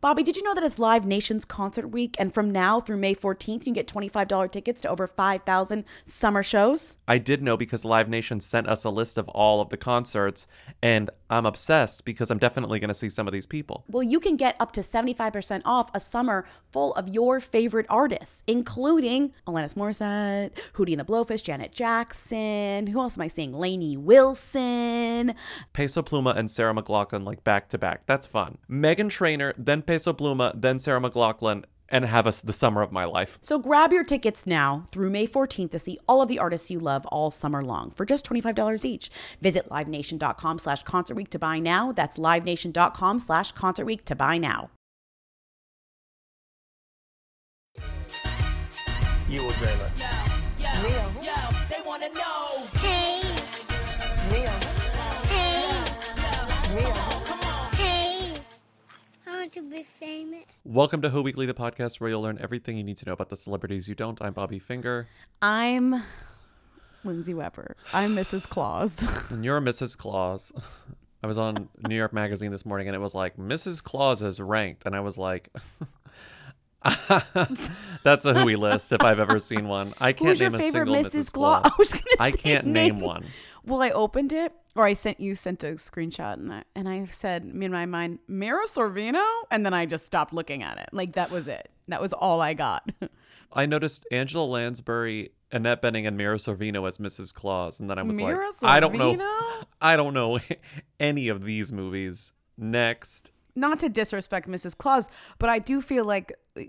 Bobby, did you know that it's Live Nation's concert week? And from now through May 14th, you can get $25 tickets to over 5,000 summer shows? I did know because Live Nation sent us a list of all of the concerts, and I'm obsessed because I'm definitely going to see some of these people. Well, you can get up to 75% off a summer full of your favorite artists, including Alanis Morissette, Hootie and the Blowfish, Janet Jackson. Who else am I seeing? Lainey Wilson. Peso Pluma and Sarah McLachlan, like back to back. That's fun. Meghan Trainor, then Peso Pluma, then Sarah McLachlan, and have us the summer of my life. So grab your tickets now through May 14th to see all of the artists you love all summer long for just $25 each. Visit livenation.com slash concert week to buy now. That's livenation.com slash concert week to buy now. You will dream it. They want to be famous. Welcome to Who Weekly, the podcast where you'll learn everything you need to know about the celebrities you don't. I'm Bobby Finger, I'm Lindsay Weber. I'm Mrs. Claus. and you're Mrs. Claus. I was on New York Magazine this morning, and it was like Mrs. Claus is ranked, and I was like. That's a Whoey list if I've ever seen one. I can't Who's your name a favorite single Mrs. Mrs. Claus? Claus. I was gonna I say can't name one. Well, I opened it, or I sent you sent a screenshot, and I, and I said, me in my mind, Mira Sorvino, and then I just stopped looking at it. Like that was it. That was all I got. I noticed Angela Lansbury, Annette Bening, and Mira Sorvino as Mrs. Claus, and then I was Mira like, I don't know, I don't know any of these movies. Next, Not to disrespect Mrs. Claus, but I do feel like uh,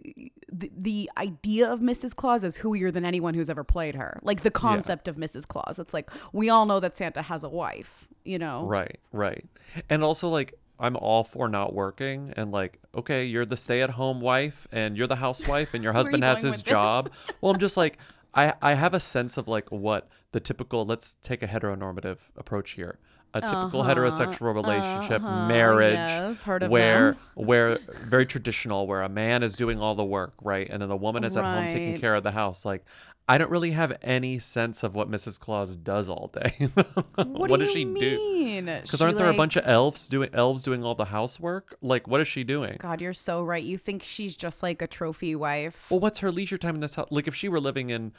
the, the idea of Mrs. Claus is whoier than anyone who's ever played her. Like the concept of Mrs. Claus. It's like we all know that Santa has a wife. You know, right, right, and also like I'm all for not working and like, okay, you're the stay-at-home wife and you're the housewife and your husband you has his job. well, I'm just like, I I have a sense of like what the typical. Let's take a heteronormative approach here. A typical heterosexual relationship, marriage, Uh-huh. yes, heard of where where very traditional, where a man is doing all the work, right, and then the woman is at home taking care of the house. Like, I don't really have any sense of what Mrs. Claus does all day. What, what do does she do? Because aren't there a bunch of elves doing elves doing all the housework? Like, what is she doing? God, you're so right. You think she's just like a trophy wife. Well, what's her leisure time in this house? Like, if she were living in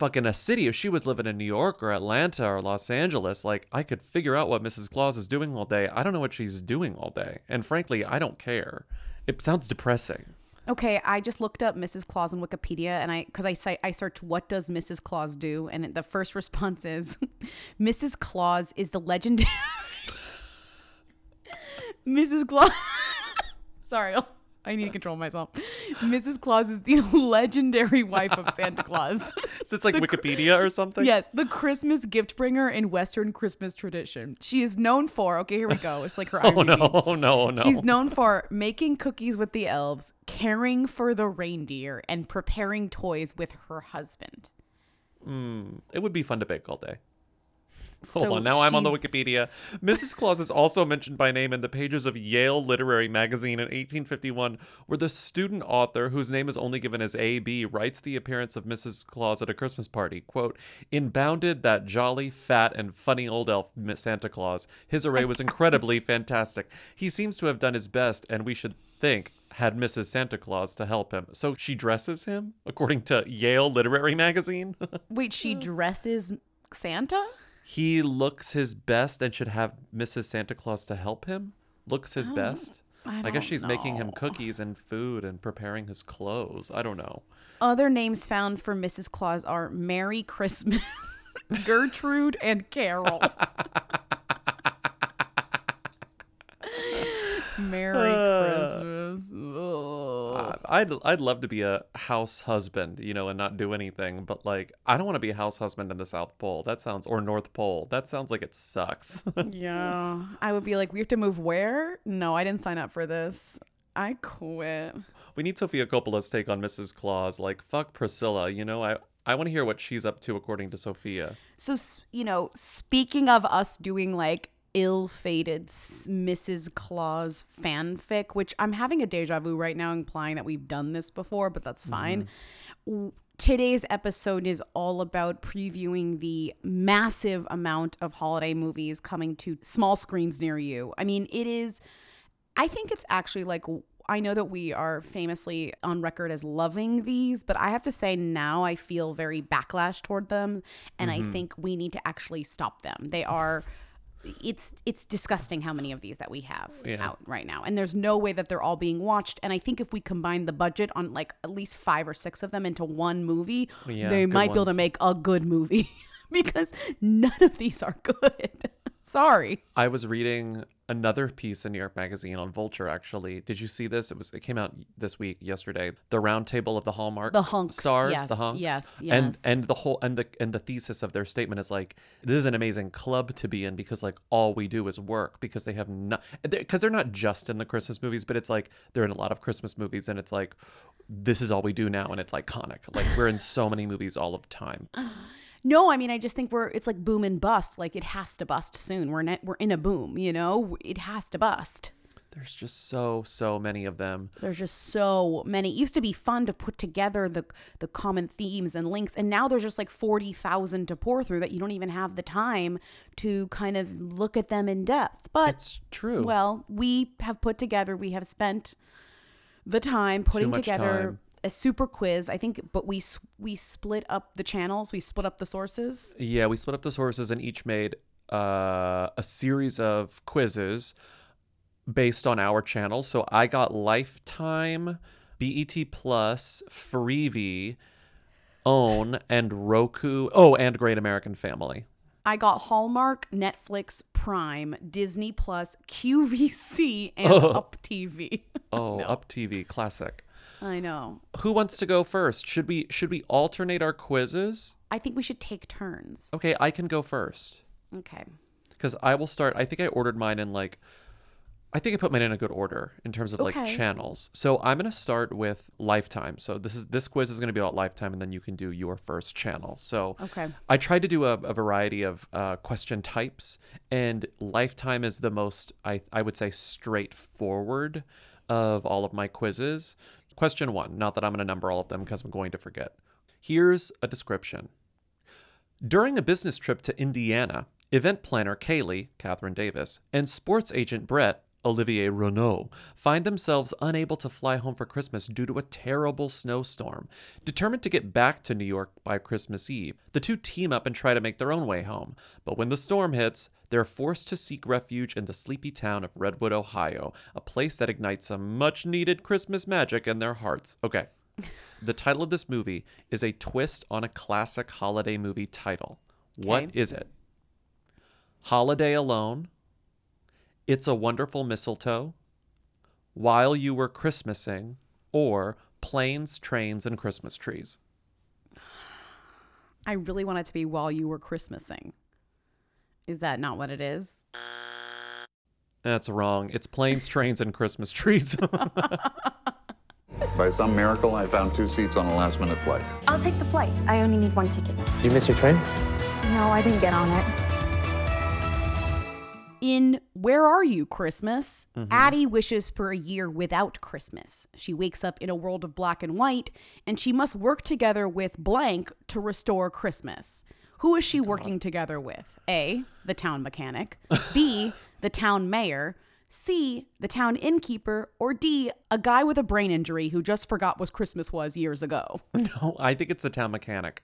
fucking a city, if she was living in New York or Atlanta or Los Angeles, like, I could figure out what Mrs. Claus is doing all day. I don't know what she's doing all day, and frankly, I don't care. It sounds depressing. Okay, I just looked up Mrs. Claus on Wikipedia, and I because I I searched what does Mrs. Claus do, and the first response is Mrs. Claus is the legendary Mrs. Claus. Sorry, I need to control myself. Mrs. Claus is the legendary wife of Santa Claus. Is this like Wikipedia or something? Yes, the Christmas gift bringer in Western Christmas tradition. She is known for, okay, here we go. It's like her Oh IMDb. no! Oh no! Oh no! She's known for making cookies with the elves, caring for the reindeer, and preparing toys with her husband. Hmm, it would be fun to bake all day. Hold So on, now I'm on the Wikipedia. Mrs. Claus is also mentioned by name in the pages of Yale Literary Magazine in 1851, where the student author, whose name is only given as A.B., writes the appearance of Mrs. Claus at a Christmas party. Quote, In bounded that jolly, fat, and funny old elf, Miss Santa Claus. His array was incredibly fantastic. He seems to have done his best, and we should think had Mrs. Santa Claus to help him. So she dresses him, according to Yale Literary Magazine. Wait, she dresses Santa? He looks his best and should have Mrs. Santa Claus to help him. Looks his best. I guess don't she's making him cookies and food and preparing his clothes. I don't know. Other names found for Mrs. Claus are Merry Christmas, Gertrude, and Carol. Merry Christmas. Ugh. I- I'd I'd love to be a house husband, you know, and not do anything. But like, I don't want to be a house husband in the South Pole. That sounds or North Pole. That sounds like it sucks. Yeah. I would be like, we have to move where? No, I didn't sign up for this. I quit. we need Sofia Coppola's take on Mrs. Claus. Like, fuck Priscilla. You know, I I want to hear what she's up to according to Sofia. So, you know, speaking of us doing like ill-fated Mrs. Claus fanfic, which I'm having a deja vu right now, implying that we've done this before, but that's fine. W- Today's episode is all about previewing the massive amount of holiday movies coming to small screens near you. I mean, it is. I think it's actually like I know that we are famously on record as loving these, but I have to say now I feel very backlash toward them and Mm-hmm. I think we need to actually stop them. They are it's it's disgusting how many of these that we have Yeah. out right now. And there's no way that they're all being watched and I think if we combine the budget on like at least 5 or 6 of them into one movie, Yeah, they might be able to make a good movie because none of these are good. Sorry. I was reading another piece in New York Magazine on Vulture. Actually, did you see this? It was it came out this week, yesterday. The roundtable of the Hallmark, The hunks, stars, yes, the hunks, yes, and yes. and the whole and the and the thesis of their statement is like this is an amazing club to be in because like all we do is work because they have not because they're not just in the Christmas movies, but it's like they're in a lot of Christmas movies, and it's like this is all we do now, and it's iconic. Like we're in so many movies all of the time. No, I mean I just think we're it's like boom and bust. Like it has to bust soon. We're in a, we're in a boom, you know? It has to bust. There's just so so many of them. There's just so many. It used to be fun to put together the the common themes and links, and now there's just like forty thousand to pour through that you don't even have the time to kind of look at them in depth. But It's true. well, we have put together. We have spent the time putting together time. A super quiz. I think, but we we split up the channels. We split up the sources. Yeah, we split up the sources and each made uh, a series of quizzes based on our channels. So I got Lifetime, BET Plus, Freevee, Own, and Roku. Oh, and Great American Family. I got Hallmark, Netflix, Prime, Disney Plus, QVC, and Oh. Up TV. Oh, Up TV, classic. I know. Who wants to go first? Should we should we alternate our quizzes? I think we should take turns. Okay, I can go first. Okay. because I will start. I think I ordered mine in like, I think I put mine in a good order in terms of like Okay. channels. So I'm gonna start with Lifetime. So this is this quiz is gonna be about Lifetime, and then you can do your first channel. So Okay. I tried to do a, a variety of uh, question types, and Lifetime is the most I I would say straightforward of all of my quizzes. Question one. Not that I'm gonna number all of them because I'm going to forget. Here's a description. During a business trip to Indiana, event planner Kaylee, Catherine Davis, and sports agent Brett, Olivier Renault, find themselves unable to fly home for Christmas due to a terrible snowstorm. Determined to get back to New York by Christmas Eve, the two team up and try to make their own way home. But when the storm hits, they're forced to seek refuge in the sleepy town of Redwood, Ohio, a place that ignites some much needed Christmas magic in their hearts. Okay. The title of this movie is a twist on a classic holiday movie title. What Okay. is it? Holiday Alone, It's a Wonderful Mistletoe, While You Were Christmasing, or Planes, Trains, and Christmas Trees. I really want it to be while you were Christmasing. Is that not what it is? That's wrong. It's Planes, Trains, and Christmas Trees. By some miracle, I found two seats on a last minute flight. I'll take the flight. I only need one ticket. You miss your train? No, I didn't get on it. In Where Are You Christmas, Mm-hmm. Addie wishes for a year without Christmas. She wakes up in a world of black and white, and she must work together with blank to restore Christmas. Who is she working together with? A. The town mechanic. B. The town mayor. C. The town innkeeper. Or D. A guy with a brain injury who just forgot what Christmas was years ago. no, I think it's the town mechanic.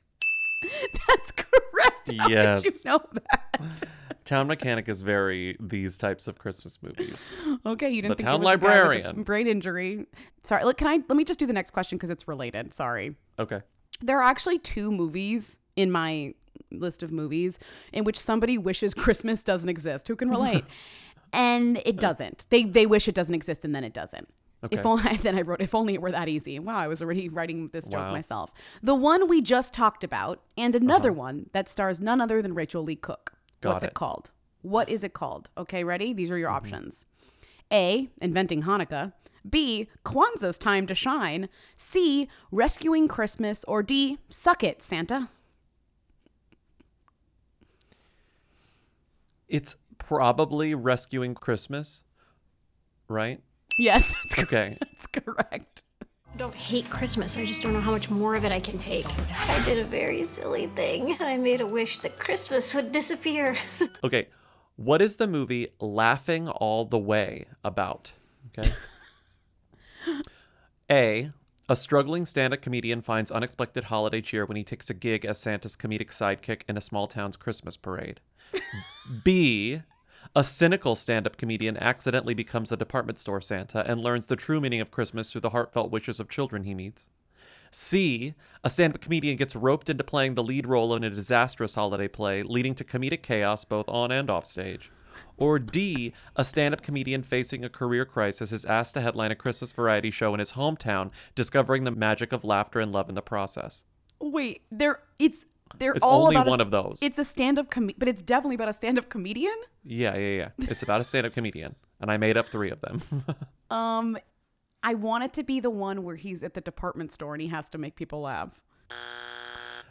That's correct. How Yes. did you know that? Town mechanic is very these types of Christmas movies. Okay, you didn't The think town it was a a librarian. brain injury. Sorry, look, can I let me just do the next question because it's related. Sorry. Okay. There are actually two movies in my list of movies in which somebody wishes Christmas doesn't exist. Who can relate? and it doesn't. They they wish it doesn't exist and then it doesn't. Okay. If only then I wrote if only it were that easy. Wow, I was already writing this joke Wow. myself. The one we just talked about and another Uh-huh. one that stars none other than Rachael Leigh Cook. Got What's it. it. called? What is it called? Okay, ready? These are your Mm-hmm. options. A. Inventing Hanukkah. B. Kwanzaa's time to shine. C. Rescuing Christmas. Or D. Suck it, Santa. It's probably rescuing Christmas, right? Yes, that's correct. Okay. That's correct. I don't hate Christmas. I just don't know how much more of it I can take. I did a very silly thing. I made a wish that Christmas would disappear. Okay. What is the movie Laughing All the Way about? Okay. A. A struggling stand up comedian finds unexpected holiday cheer when he takes a gig as Santa's comedic sidekick in a small town's Christmas parade. B. A cynical stand up comedian accidentally becomes a department store Santa and learns the true meaning of Christmas through the heartfelt wishes of children he meets. C. A stand up comedian gets roped into playing the lead role in a disastrous holiday play, leading to comedic chaos both on and off stage. Or D. A stand up comedian facing a career crisis is asked to headline a Christmas variety show in his hometown, discovering the magic of laughter and love in the process. Wait, there it's they're It's all only about a- one of those. It's a stand-up com- but it's definitely about a stand-up comedian. Yeah, yeah, yeah. It's about a stand up comedian, and I made up three of them. Um, I want it to be the one where he's at the department store and he has to make people laugh.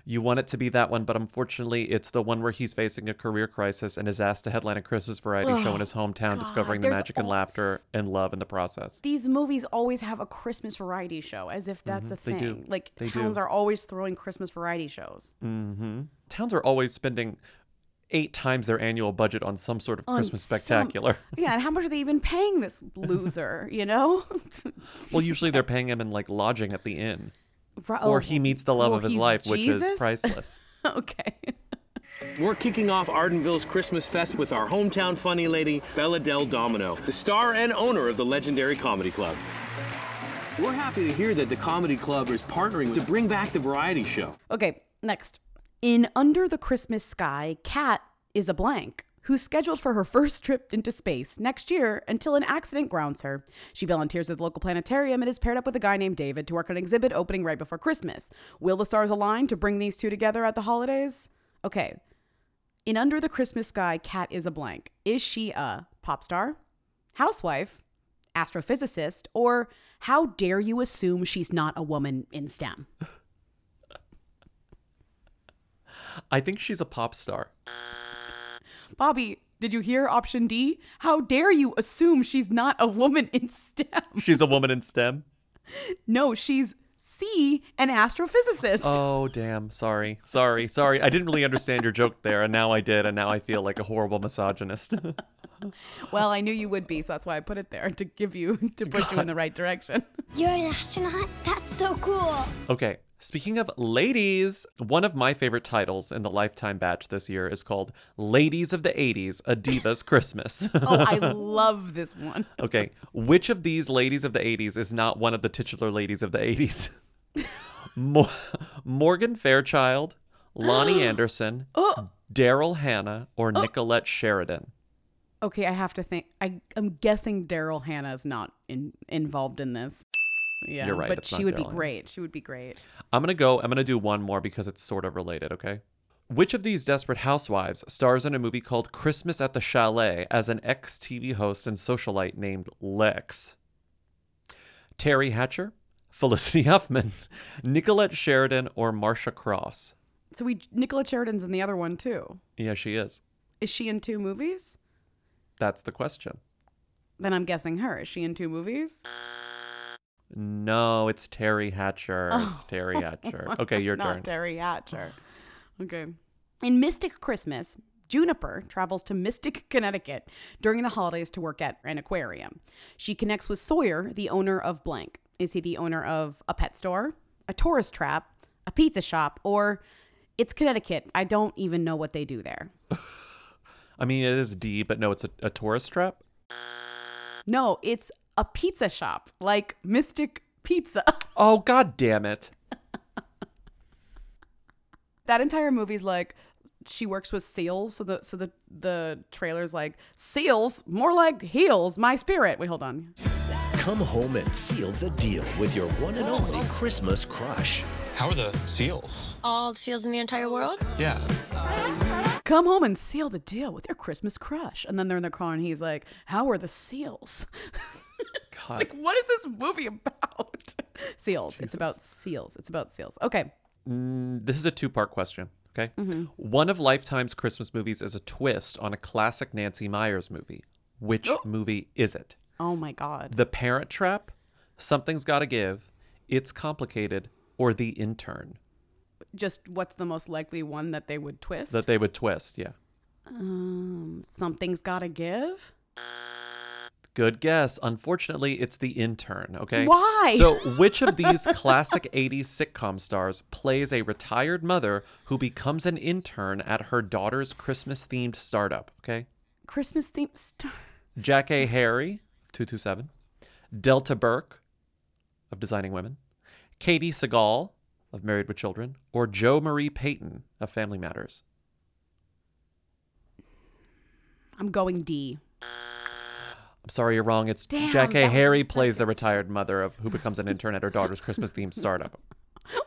You want it to be that one, but unfortunately, it's the one where he's facing a career crisis and is asked to headline a Christmas variety show in his hometown, discovering the magic and al- laughter and love in the process. These movies always have a Christmas variety show, as if that's a Mm-hmm. they thing. do. Like They towns do. are always throwing Christmas variety shows. hmm Towns are always spending eight times their annual budget on some sort of On Christmas some- spectacular. yeah, and how much are they even paying this loser? You know, well, usually they're paying him in like lodging at the inn, Ri- or oh, he meets the love well, of his he's life, which is priceless. okay. We're kicking off Ardenville's Christmas Fest with our hometown funny lady, Bella Del Domino, the star and owner of the legendary comedy club. We're happy to hear that the comedy club is partnering to bring back the variety show. Okay, next. In Under the Christmas Sky, Cat is a blank who's scheduled for her first trip into space next year until an accident grounds her. She volunteers at the local planetarium and is paired up with a guy named David to work on an exhibit opening right before Christmas. Will the stars align to bring these two together at the holidays? Okay. In Under the Christmas Sky, Kat is a blank. Is she a pop star, housewife, astrophysicist, or how dare you assume she's not a woman in STEM? I think she's a pop star. Bobby, did you hear option D? How dare you assume she's not a woman in STEM? She's a woman in STEM. No, she's C, an astrophysicist. Oh, damn. Sorry. Sorry. Sorry. I didn't really understand your joke there, and now I did, and now I feel like a horrible misogynist. Well, I knew you would be, so that's why I put it there to give you to push you in the right direction. You're an astronaut? That's so cool. okay. Speaking of ladies, one of my favorite titles in the Lifetime batch this year is called Ladies of the 80s, A Diva's Christmas. Oh, I love this one. okay. Which of these ladies of the 80s is not one of the titular ladies of the 80s? Mo- Morgan Fairchild, Loni Anderson, Oh. Daryl Hannah, or oh. Nicolette Sheridan? Okay, I have to think. I, I'm guessing Daryl Hannah is not in, involved in this. Yeah, You're right, But she would be great. She would be great. I'm going to go, I'm going to do one more because it's sort of related, okay? Which of these desperate housewives stars in a movie called Christmas at the Chalet as an ex TV host and socialite named Lex? Teri Hatcher, Felicity Huffman, Nicolette Sheridan, or Marcia Cross? So we Nicola Sheridan's in the other one too. Yeah, she is. Is she in two movies? That's the question. Then I'm guessing her. Is she in two movies? No, it's Teri Hatcher. Oh. It's Teri Hatcher. Okay, your Not turn. Teri Hatcher. Okay. In Mystic Christmas, Juniper travels to Mystic, Connecticut during the holidays to work at an aquarium. She connects with Sawyer, the owner of blank. Is he the owner of a pet store, a tourist trap, a pizza shop, or it's Connecticut? I don't even know what they do there. I mean, it is D, but no, it's a, a tourist trap. No, it's a pizza shop, like Mystic Pizza. Oh, god damn it. that entire movie's like she works with seals so the so the the trailer's like seals more like heels my spirit wait hold on Come home and seal the deal with your one and only Christmas crush. How are the seals? All the seals in the entire world? Yeah. come home and seal the deal with your christmas crush and then they're in the car and he's like how are the seals God. like what is this movie about seals it's about seals it's about seals okay Mm, this is a two part question. Okay. Mm-hmm. One of Lifetime's Christmas movies is a twist on a classic Nancy Meyers movie. Which movie is it? oh my god The Parent Trap, Something's Gotta Give, It's Complicated, or The Intern just what's the most likely one that they would twist that they would twist? Yeah. um something's gotta give Good guess. Unfortunately, it's the intern, okay? Why? So, which of these classic 80s sitcom stars plays a retired mother who becomes an intern at her daughter's Christmas themed startup, okay? Christmas themed Star- Jackée Harry, 227, Delta Burke of Designing Women, Katey Sagal of Married with Children, or Jo Marie Payton of Family Matters. I'm going D. I'm sorry, you're wrong. It's Damn, Jackée Harry my plays the retired mother of who becomes an intern at her daughter's Christmas themed startup.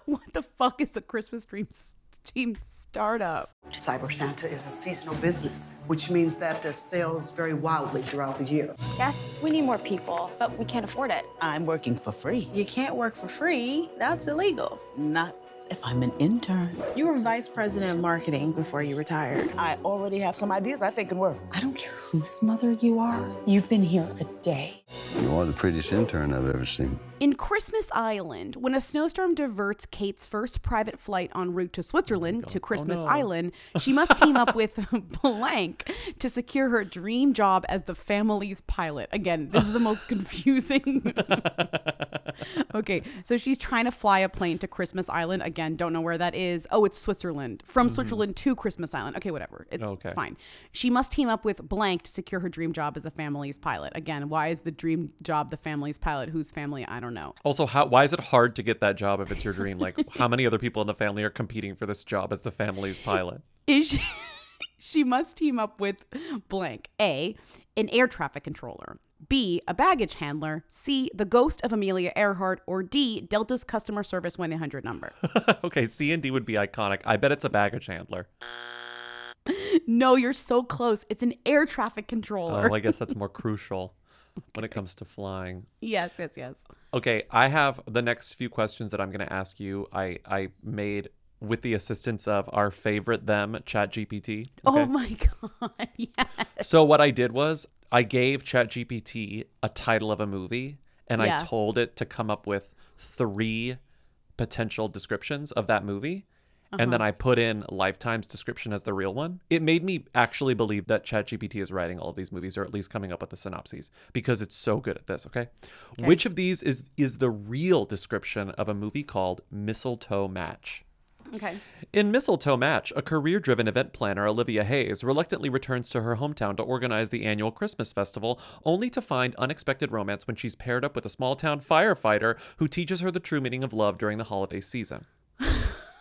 What the fuck is the Christmas dream team startup? Cyber Santa is a seasonal business, which means that the sales vary wildly throughout the year. Yes, we need more people, but we can't afford it. I'm working for free. You can't work for free. That's illegal. Not if I'm an intern. You were vice president of marketing before you retired. I already have some ideas I think can work. I don't care whose mother you are. You've been here a day. You are the prettiest intern I've ever seen. In Christmas Island, when a snowstorm diverts Kate's first private flight en route to Switzerland oh to oh, Christmas no. Island, she must team up with Blank to secure her dream job as the family's pilot. Again, this is the most confusing. okay, so she's trying to fly a plane to Christmas Island. Again, don't know where that is. Oh, it's Switzerland. From mm-hmm. Switzerland to Christmas Island. Okay, whatever. It's Okay. fine. She must team up with Blank to secure her dream job as the family's pilot. Again, why is the dream job the family's pilot? Whose family? I don't know. Also, how why is it hard to get that job if it's your dream? Like, how many other people in the family are competing for this job as the family's pilot? is she, she must team up with blank a an air traffic controller b a baggage handler c the ghost of amelia earhart or d delta's customer service 1-800 number okay, C and D would be iconic. I bet it's a baggage handler. no you're so close it's an air traffic controller Oh, I guess that's more crucial when it comes to flying. yes yes yes Okay, I have the next few questions that I'm going to ask you. I I made with the assistance of our favorite them, ChatGPT. oh okay? my god yes So what I did was I gave ChatGPT a title of a movie and Yeah. I told it to come up with three potential descriptions of that movie. And then Uh-huh. I put in Lifetime's description as the real one. It made me actually believe that ChatGPT is writing all of these movies, or at least coming up with the synopses, because it's so good at this. Okay, which of these is is the real description of a movie called Mistletoe Match? okay In Mistletoe Match, a career driven event planner, Olivia Hayes, reluctantly returns to her hometown to organize the annual Christmas festival, only to find unexpected romance when she's paired up with a small town firefighter who teaches her the true meaning of love during the holiday season.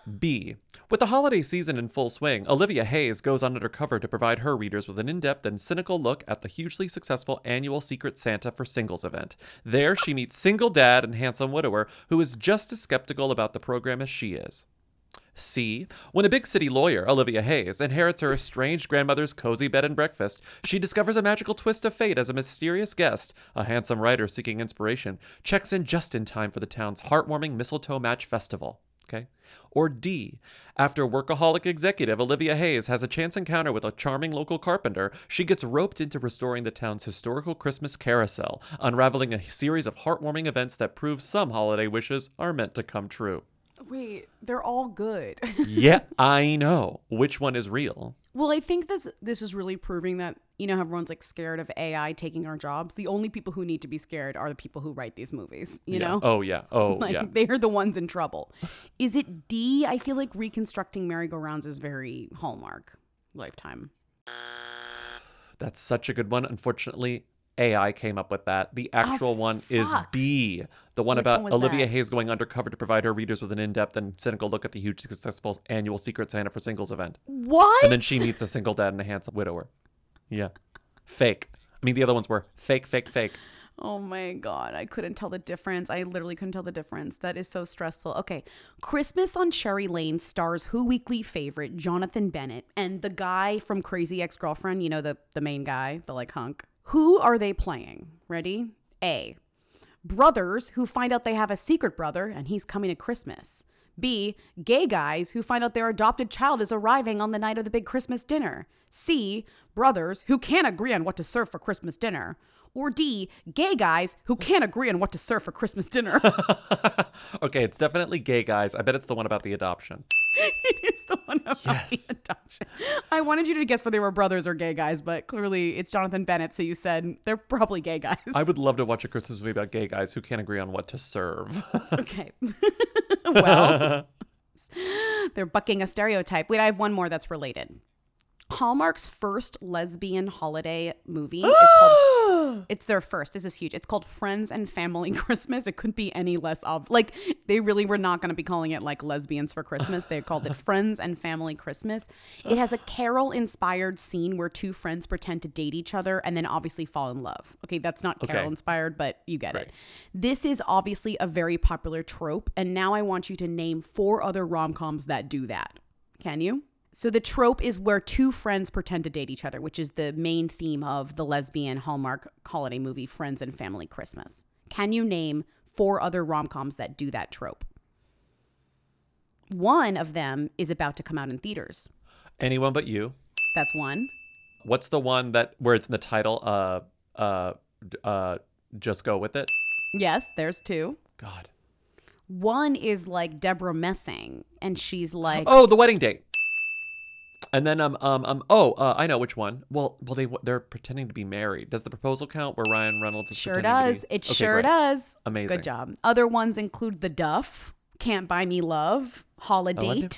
B. With the holiday season in full swing, Olivia Hayes goes on undercover to provide her readers with an in depth and cynical look at the hugely successful annual Secret Santa for Singles event. There, she meets single dad and handsome widower who is just as skeptical about the program as she is. C. When a big city lawyer, Olivia Hayes, inherits her estranged grandmother's cozy bed and breakfast, she discovers a magical twist of fate as a mysterious guest, a handsome writer seeking inspiration, checks in just in time for the town's heartwarming mistletoe match festival. Okay. Or D. After workaholic executive Olivia Hayes has a chance encounter with a charming local carpenter, she gets roped into restoring the town's historical Christmas carousel, unraveling a series of heartwarming events that prove some holiday wishes are meant to come true. wait they're all good yeah, I know. Which one is real? Well, I think this this is really proving that you know how everyone's like scared of AI taking our jobs. The only people who need to be scared are the people who write these movies. You Yeah. know? Oh, yeah. Oh, like, yeah. They're the ones in trouble. Is it D? I feel like reconstructing merry-go-rounds is very Hallmark, Lifetime. That's such a good one. Unfortunately, AI came up with that. The actual oh, one is. B, the one Which about one Olivia that? Hayes going undercover to provide her readers with an in-depth and cynical look at the huge successful annual Secret Santa for Singles event. What? And then she meets a single dad and a handsome widower. Yeah. Fake. I mean, the other ones were fake, fake, fake. Oh my god, I couldn't tell the difference. I literally couldn't tell the difference. That is so stressful. Okay, Christmas on Cherry Lane stars Who Weekly favorite Jonathan Bennett and the guy from Crazy Ex-Girlfriend, you know the the main guy, the like hunk. Who are they playing? Ready? A. Brothers who find out they have a secret brother and he's coming at Christmas. B. Gay guys who find out their adopted child is arriving on the night of the big Christmas dinner. C. Brothers who can't agree on what to serve for Christmas dinner. Or D, gay guys who can't agree on what to serve for Christmas dinner. Okay, it's definitely gay guys. I bet it's the one about the adoption. it is the one about the adoption. I wanted you to guess whether they were brothers or gay guys, but clearly it's Jonathan Bennett, so you said they're probably gay guys. I would love to watch a Christmas movie about gay guys who can't agree on what to serve. okay. well, they're bucking a stereotype. Wait, I have one more that's related. Hallmark's first lesbian holiday movie is called It's their first. This is huge. It's called Friends and Family Christmas. It couldn't be any less ob like they really were not going to be calling it like lesbians for Christmas. They called it Friends and Family Christmas. It has a carol inspired scene where two friends pretend to date each other and then obviously fall in love. Okay, that's not Okay. carol inspired, but you get Right. it. This is obviously a very popular trope, and now I want you to name four other rom coms that do that. Can you? So the trope is where two friends pretend to date each other, which is the main theme of the lesbian Hallmark holiday movie Friends and Family Christmas. Can you name four other rom coms that do that trope? One of them is about to come out in theaters. Anyone but you. That's one. What's the one that where it's in the title? Uh, uh, uh, just go with it. Yes, there's two. God. One is like Debra Messing, and she's like, Oh, the wedding date. And then um um um oh uh, I know which one. Well well they they're pretending to be married. Does the proposal count where Ryan Reynolds is Sure pretending to does. be- It Okay, sure great. does. Amazing. Good job. Other ones include The Duff, Can't Buy Me Love, Holiday, Oh,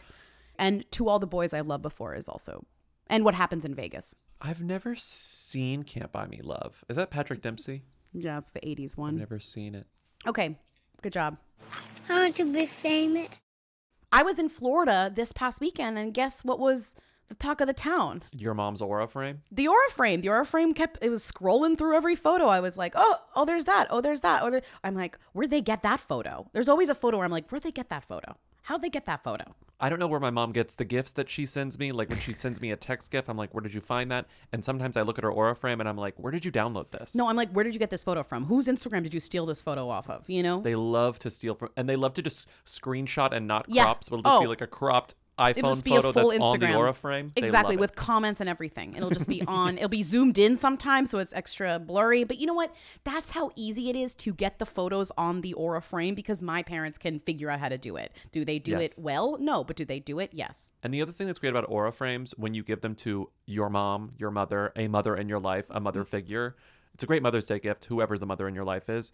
and To All the Boys I Loved Before is also, and What Happens in Vegas. I've never seen Can't Buy Me Love. Is that Patrick Dempsey? Yeah, it's the 80s one. I've one. never seen it. Okay, good job. I want to be famous. I was in Florida this past weekend, and guess what was the talk of the town? Your mom's aura frame? The aura frame. The aura frame kept it was scrolling through every photo. I was like, oh, oh, there's that. Oh, there's that. Oh, there. I'm like, where'd they get that photo? There's always a photo where I'm like, where'd they get that photo? How'd they get that photo? I don't know where my mom gets the gifts that she sends me. Like when she sends me a text gift, I'm like, where did you find that? And sometimes I look at her aura frame and I'm like, where did you download this? No, I'm like, where did you get this photo from? Whose Instagram did you steal this photo off of? You know? They love to steal from, and they love to just screenshot and not Yeah. crop. So it'll just be Oh. like a cropped iPhone It'll just be a full Instagram. on the aura frame. Exactly, love it. with comments and everything. It'll just be on, it'll be zoomed in sometimes, so it's extra blurry. But you know what? That's how easy it is to get the photos on the Aura frame because my parents can figure out how to do it. Do they do Yes. it well? No, but do they do it? Yes. And the other thing that's great about aura frames, when you give them to your mom, your mother, a mother in your life, a mother mm-hmm. figure, it's a great Mother's Day gift, whoever the mother in your life is.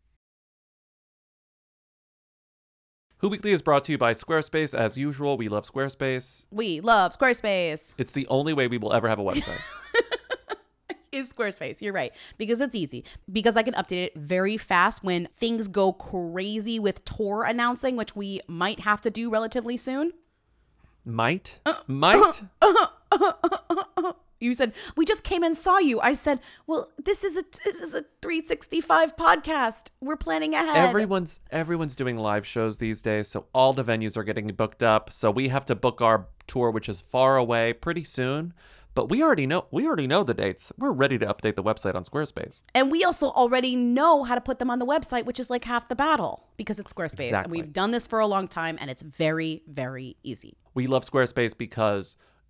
Who Weekly is brought to you by Squarespace. As usual, we love Squarespace. We love Squarespace. It's the only way we will ever have a website. is Squarespace. You're right. Because it's easy. Because I can update it very fast when things go crazy with Tor announcing, which we might have to do relatively soon. Might? Uh, Might? Uh, uh, uh. You said, "We just came and saw you." I said, "Well, this is a this is a 365 podcast. We're planning ahead." Everyone's everyone's doing live shows these days, so all the venues are getting booked up. So we have to book our tour, which is far away, pretty soon. But we already know we already know the dates. We're ready to update the website on Squarespace. And we also already know how to put them on the website, which is like half the battle because it's Squarespace. And we've done this for a long time and it's very, very easy. We love Squarespace because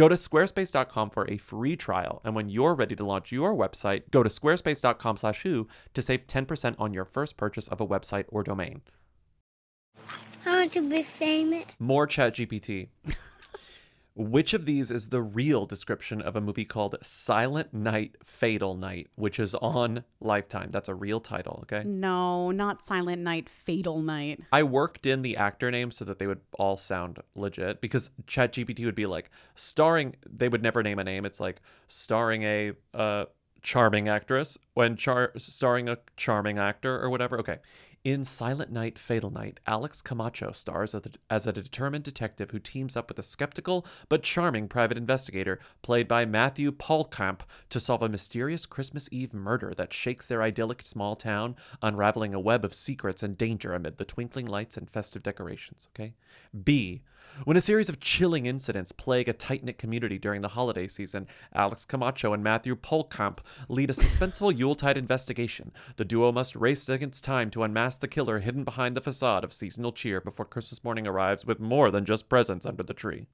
Go to squarespace.com for a free trial, and when you're ready to launch your website, go to squarespace.com/who to save 10% on your first purchase of a website or domain. Want to be famous. More Chat GPT. Which of these is the real description of a movie called Silent Night, Fatal Night, which is on Lifetime? That's a real title, okay? No, not Silent Night, Fatal Night. I worked in the actor names so that they would all sound legit because ChatGPT would be like starring. They would never name a name. It's like starring a uh, charming actress when char- starring a charming actor or whatever. Okay. In Silent Night, Fatal Night, Alex Camacho stars as a, determined detective who teams up with a skeptical but charming private investigator played by Matthew Paulkamp to solve a mysterious Christmas Eve murder that shakes their idyllic small town, unraveling a web of secrets and danger amid the twinkling lights and festive decorations. Okay. B. When a series of chilling incidents plague a tight knit community during the holiday season, Alex Camacho and Matthew Polkamp lead a suspenseful Yuletide investigation. The duo must race against time to unmask the killer hidden behind the facade of seasonal cheer before Christmas morning arrives with more than just presents under the tree.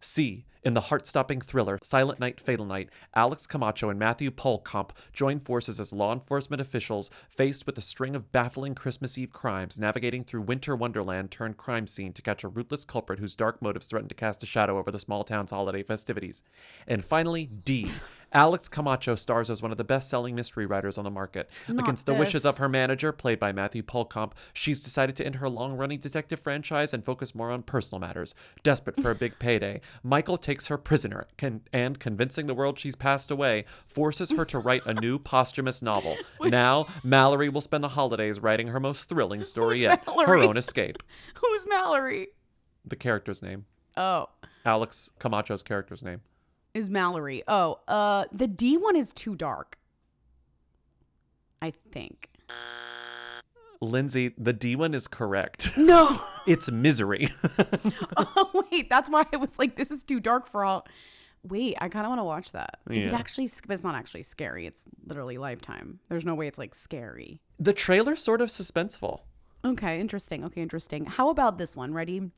C. In the heart stopping thriller Silent Night, Fatal Night, Alex Camacho and Matthew Polkamp join forces as law enforcement officials faced with a string of baffling Christmas Eve crimes, navigating through winter wonderland turned crime scene to catch a ruthless culprit whose dark motives threaten to cast a shadow over the small town's holiday festivities. And finally, D. Alex Camacho stars as one of the best selling mystery writers on the market. Not Against the wishes of her manager, played by Matthew Polkamp, she's decided to end her long running detective franchise and focus more on personal matters. Desperate for a big payday, Michael takes her prisoner can, and, convincing the world she's passed away, forces her to write a new posthumous novel. Now, Mallory will spend the holidays writing her most thrilling story yet her own escape. Who's Mallory? The character's name. Oh, Alex Camacho's character's name. Is Mallory. Oh, uh, the D one is too dark. I think. Lindsay, the D one is correct. No. It's misery. oh wait, that's why I was like, this is too dark for all. Wait, I kind of want to watch that. Is it actually? But it's not actually scary. It's literally Lifetime. There's no way it's like scary. the trailer's sort of suspenseful. Okay, interesting. Okay, interesting. How about this one? Ready?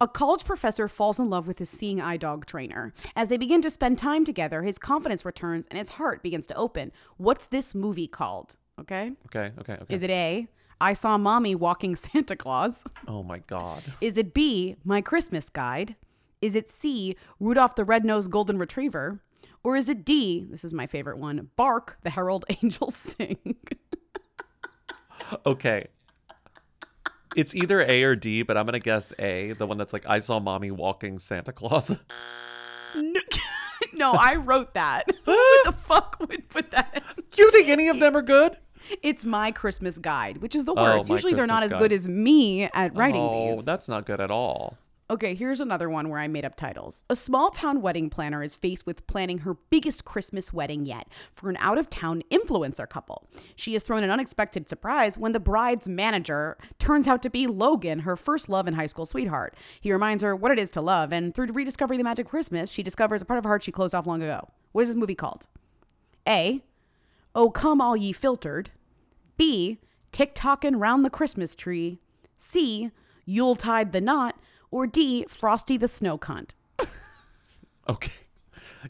A college professor falls in love with his seeing eye dog trainer. As they begin to spend time together, his confidence returns and his heart begins to open. What's this movie called? Okay. Okay, okay, okay. Is it A, I Saw Mommy Walking Santa Claus? Oh my god. Is it B, My Christmas Guide? Is it C, Rudolph the Red-Nosed Golden Retriever? Or is it D, this is my favorite one, Bark, the Herald Angels Sing? Okay. It's either A or D, but I'm gonna guess A, the one that's like I saw mommy walking Santa Claus. no, no, I wrote that. Who the fuck would put that in? You think any of them are good? It's my Christmas guide, which is the Oh, worst. My Usually they're not as Christmas good as me at writing oh, these. that's not good at all. Okay, here's another one where I made up titles. A small town wedding planner is faced with planning her biggest Christmas wedding yet for an out of town influencer couple. She is thrown an unexpected surprise when the bride's manager turns out to be Logan, her first love and high school sweetheart. He reminds her what it is to love, and through rediscovering the magic of Christmas, she discovers a part of her heart she closed off long ago. What is this movie called? A. Oh, come all ye filtered. B. Tick-tockin' round the Christmas tree. C. Yule Yuletide the knot. Or D. Frosty the snow cunt. Okay.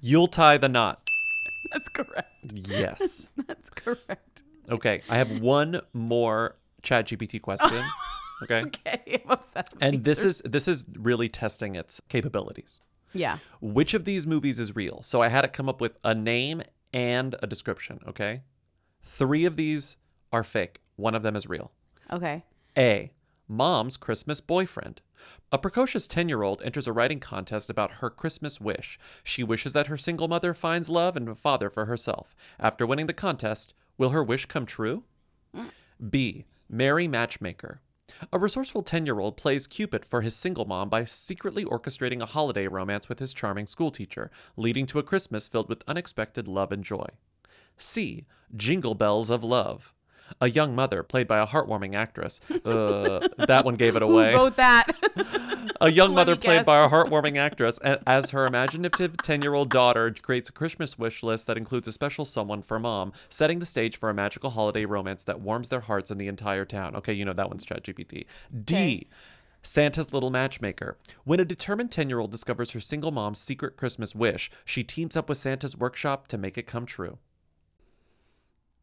You'll tie the knot. That's correct. Yes. That's correct. Okay. I have one more chat GPT question. Okay. Okay, I'm obsessed with And this is this is really testing its capabilities. Yeah. Which of these movies is real? So I had to come up with a name and a description, okay? Three of these are fake. One of them is real. Okay. A. Mom's Christmas boyfriend. A precocious 10 year old enters a writing contest about her Christmas wish. She wishes that her single mother finds love and a father for herself. After winning the contest, will her wish come true? B. Merry Matchmaker. A resourceful 10 year old plays Cupid for his single mom by secretly orchestrating a holiday romance with his charming schoolteacher, leading to a Christmas filled with unexpected love and joy. C. Jingle Bells of Love. A young mother, played by a heartwarming actress. Uh, that one gave it away. Who wrote that? A young Let mother played guess. by a heartwarming actress, as her imaginative 10 year old daughter creates a Christmas wish list that includes a special someone for mom, setting the stage for a magical holiday romance that warms their hearts in the entire town. Okay, you know that one's ChatGPT. D. Santa's Little Matchmaker. When a determined 10 year old discovers her single mom's secret Christmas wish, she teams up with Santa's workshop to make it come true.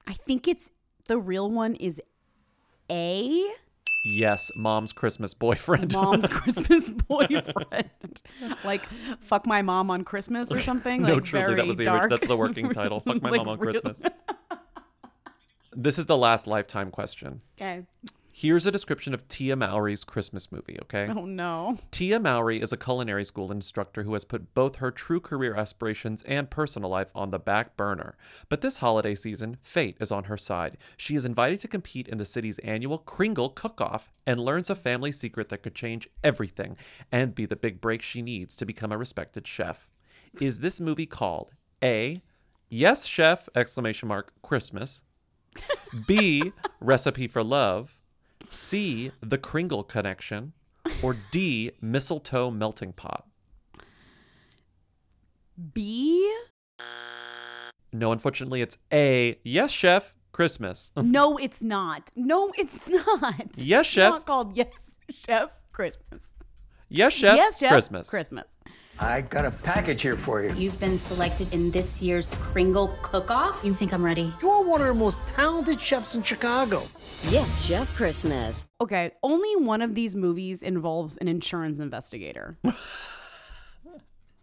I think it's the real one is A. Yes, mom's Christmas boyfriend. Mom's Christmas boyfriend. like fuck my mom on Christmas or something. no, like truly, very that was the dark. that's the working title. Fuck my Like, mom on really- Christmas. this is the last lifetime question. Okay. Here's a description of Tia Mowry's Christmas movie, okay? Oh no. Tia Mowry is a culinary school instructor who has put both her true career aspirations and personal life on the back burner. But this holiday season, fate is on her side. She is invited to compete in the city's annual Kringle Cook-Off and learns a family secret that could change everything and be the big break she needs to become a respected chef. Is this movie called A. Yes, Chef! Exclamation mark Christmas. B. Recipe for Love. C. The Kringle Connection. Or D. Mistletoe Melting Pot. B? No, unfortunately, it's A. Yes, Chef. Christmas. No, it's not. No, it's not. Yes, chef. It's not called Yes, Chef Christmas. yes, Chef. yes, Chef Christmas. Christmas. I got a package here for you. You've been selected in this year's Kringle Cook-Off. You think I'm ready? You're one of the most talented chefs in Chicago. Yes, Chef Christmas. Okay, only one of these movies involves an insurance investigator.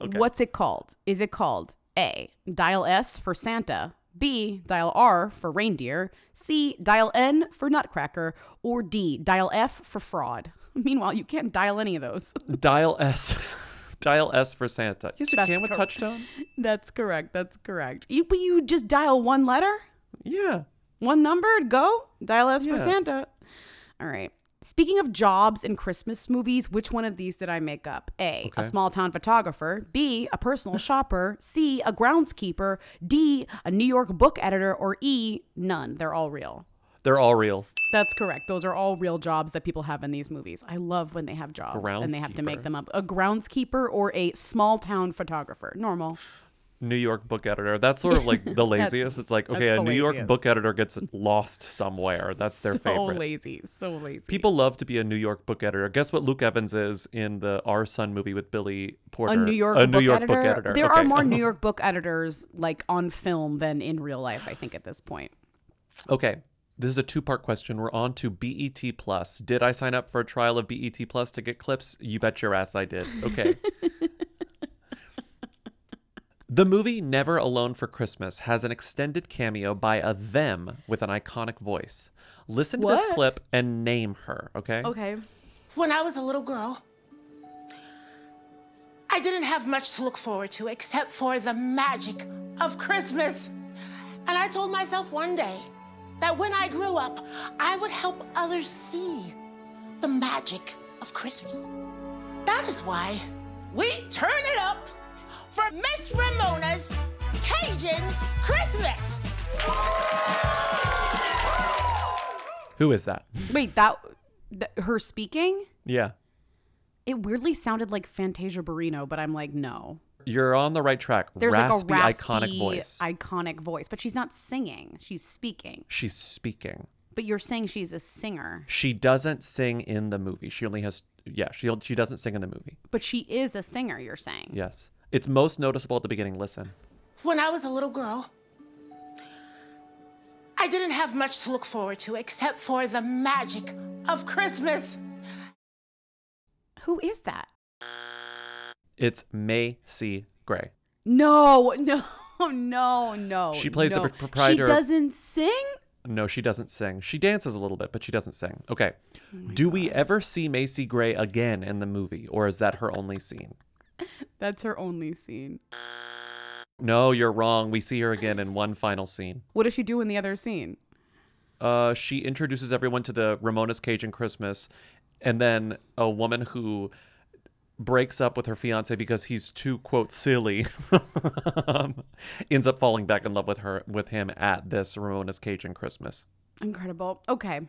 Okay. What's it called? Is it called A, dial S for Santa, B, dial R for reindeer, C, dial N for nutcracker, or D, dial F for fraud? Meanwhile, you can't dial any of those. Dial S. Dial S for Santa. Yes, you That's can with cor- touchtone. That's correct. That's correct. You but you just dial one letter? Yeah. One number, go. Dial S for Santa. All right. Speaking of jobs in Christmas movies, which one of these did I make up? A, a small town photographer. B, a personal shopper. C, a groundskeeper. D, a New York book editor. Or E, none. They're all real. They're all real. That's correct. Those are all real jobs that people have in these movies. I love when they have jobs and they have to make them up. A groundskeeper or a small town photographer. Normal. New York book editor. That's sort of like the laziest. It's like, okay, a New York book editor gets lost somewhere. That's their so favorite. lazy. So lazy. People love to be a New York book editor. Guess what Luke Evans is in the Our Son movie with Billy Porter? a New York, a book, York editor. book editor. There are more New York book editors like on film than in real life. I think at this point. Okay. This is a two-part question. We're on to BET Plus. Did I sign up for a trial of BET Plus to get clips? You bet your ass I did. Okay. the movie Never Alone for Christmas has an extended cameo by a them with an iconic voice. Listen to this clip and name her, okay? Okay. When I was a little girl, I didn't have much to look forward to except for the magic of Christmas. And I told myself one day that when I grew up, I would help others see the magic of Christmas. That is why we turn it up for Miss Ramona's Cajun Christmas. Who is that? Wait, that, th- her speaking? Yeah. It weirdly sounded like Fantasia Barrino, but I'm like, no. You're on the right track. There's raspy, like a raspy, iconic voice. iconic voice, but she's not singing. She's speaking. She's speaking. But you're saying she's a singer, She doesn't sing in the movie. She only has yeah, she she doesn't sing in the movie. but she is a singer. You're saying. Yes. It's most noticeable at the beginning. Listen. When I was a little girl, I didn't have much to look forward to except for the magic of Christmas. Who is that? It's Macy Gray. No, no, no, no. She plays the no. pro- proprietor She doesn't sing. No, she doesn't sing. She dances a little bit, but she doesn't sing. Okay. Oh Do we ever see Macy Gray again in the movie, or is that her only scene? That's her only scene. No, you're wrong. We see her again in one final scene. What does she do in the other scene? Uh, she introduces everyone to the Ramona's Cajun Christmas, and then a woman who breaks up with her fiance because he's too quote silly um, ends up falling back in love with her with him at this Ramona's Cajun Christmas. Incredible. Okay.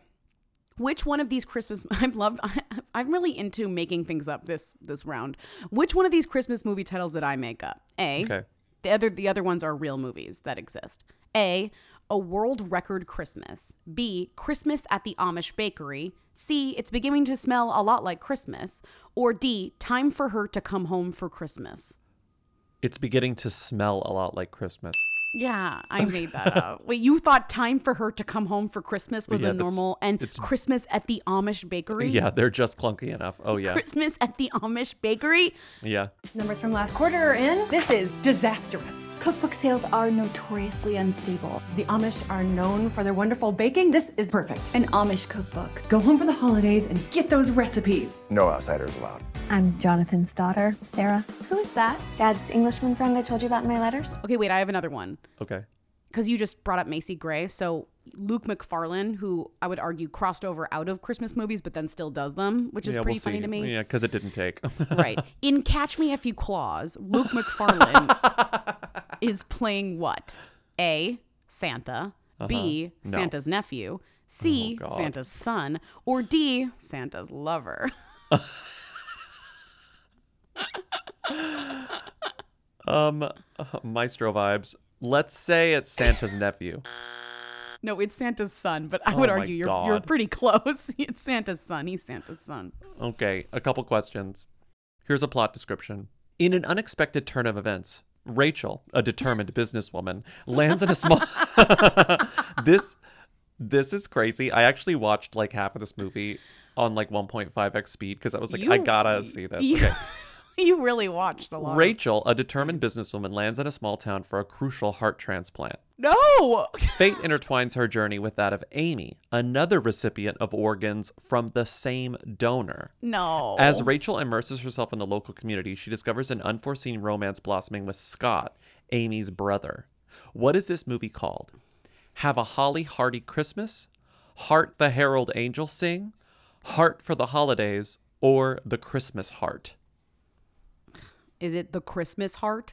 Which one of these Christmas I love I'm really into making things up this this round. Which one of these Christmas movie titles did I make up? A. Okay. The other the other ones are real movies that exist. A. A world record Christmas. B. Christmas at the Amish bakery. C. It's beginning to smell a lot like Christmas. Or D. Time for her to come home for Christmas. It's beginning to smell a lot like Christmas. Yeah, I made that up. Wait, you thought time for her to come home for Christmas was Yeah, a normal and it's- Christmas at the Amish bakery? Yeah, they're just clunky enough. Oh yeah, Christmas at the Amish bakery? yeah. Numbers from last quarter are in. This is disastrous. Cookbook sales are notoriously unstable. The Amish are known for their wonderful baking. This is perfect. An Amish cookbook. Go home for the holidays and get those recipes. No outsiders allowed. I'm Jonathan's daughter, Sarah. Who is that? Dad's Englishman friend I told you about in my letters? Okay, wait, I have another one. Okay. Because you just brought up Macy Gray. So Luke McFarlane, who I would argue crossed over out of Christmas movies, but then still does them, which is yeah, pretty we'll funny see. to me. Yeah, because it didn't take. right. In Catch Me If You Claus, Luke McFarlane is playing what? A. Santa. B. Uh-huh. No. Santa's nephew. C. Oh, Santa's son. Or D. Santa's lover. um, Maestro vibes. Let's say it's Santa's nephew. No, it's Santa's son, but I Oh would my argue you're you're pretty close. It's Santa's son. He's Santa's son. Okay, a couple questions. Here's a plot description. In an unexpected turn of events, Rachel, a determined businesswoman, lands in a small. this, this is crazy. I actually watched like half of this movie on like 1.5x speed because I was like, I gotta see this. You, Okay. you really watched a lot. Rachel, a determined businesswoman, lands in a small town for a crucial heart transplant. No. Fate intertwines her journey with that of Amy, another recipient of organs from the same donor. No. As Rachel immerses herself in the local community, she discovers an unforeseen romance blossoming with Scott, Amy's brother. What is this movie called? Have a Holly Hardy Christmas? Heart the Herald Angels Sing? Heart for the Holidays? Or The Christmas Heart? Is it the Christmas heart?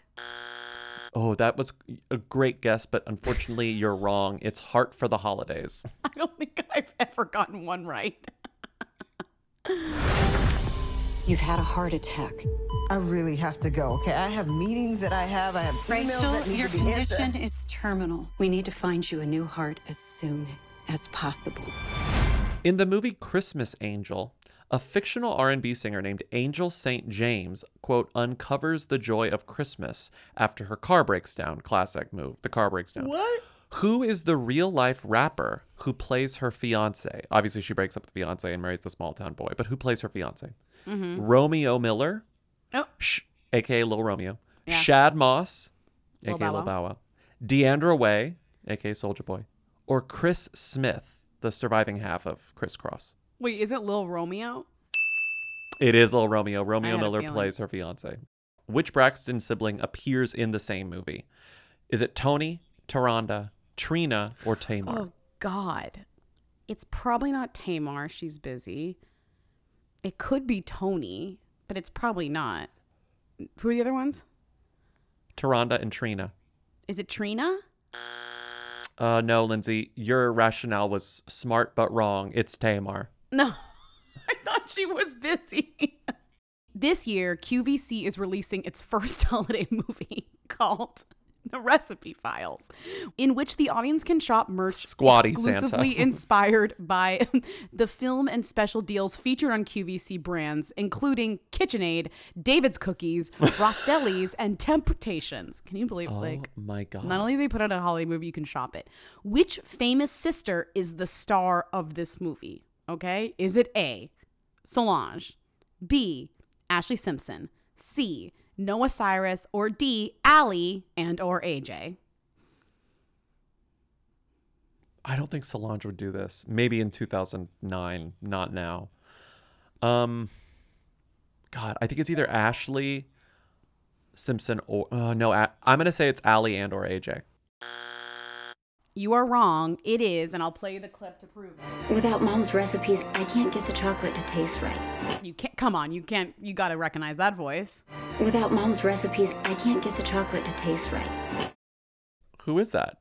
Oh, that was a great guess, but unfortunately, you're wrong. It's Heart for the Holidays. I don't think I've ever gotten one right. You've had a heart attack. I really have to go, okay? I have meetings that I have. I have emails Rachel, that need your to be condition answered. is terminal. We need to find you a new heart as soon as possible. In the movie Christmas Angel, a fictional R&B singer named Angel St. James, quote, uncovers the joy of Christmas after her car breaks down. Classic move. The car breaks down. What? Who is the real life rapper who plays her fiance? Obviously, she breaks up with the fiance and marries the small town boy, but who plays her fiance? Mhm. Romeo Miller, Oh. Sh- aka Lil Romeo, Yeah. Shad Moss, Lil aka Bow Lil. Bow Wow, DeAndre Way, aka Soulja Boy, or Chris Smith, the surviving half of Kris Kross. Wait, is it Lil Romeo? It is Lil Romeo. Romeo Miller plays her fiance. Which Braxton sibling appears in the same movie? Is it Toni, Taronda, Trina, or Tamar? Oh God. It's probably not Tamar. She's busy. It could be Toni, but it's probably not. Who are the other ones? Taronda and Trina. Is it Trina? Uh, no, Lindsay, your rationale was smart but wrong. It's Tamar. No. I thought she was busy. this year, QVC is releasing its first holiday movie called The Recipe Files, in which the audience can shop merch Squatty exclusively inspired by the film and special deals featured on QVC brands, including KitchenAid, David's Cookies, Rastelli's, and Temptations. Can you believe Oh like my god. not only do they put out a holiday movie, you can shop it. Which famous sister is the star of this movie? Okay. Is it A, Solange, B, Ashlee Simpson, C, Noah Cyrus, or D, Aly and or AJ? I don't think Solange would do this. Maybe in 2009, not now. Um, God, I think it's either Ashlee Simpson or uh, no. I'm gonna say it's Aly and or AJ. You are wrong. It is, and I'll play you the clip to prove it. Without mom's recipes, I can't get the chocolate to taste right. You can't. Come on, you can't. You got to recognize that voice. Without mom's recipes, I can't get the chocolate to taste right. Who is that?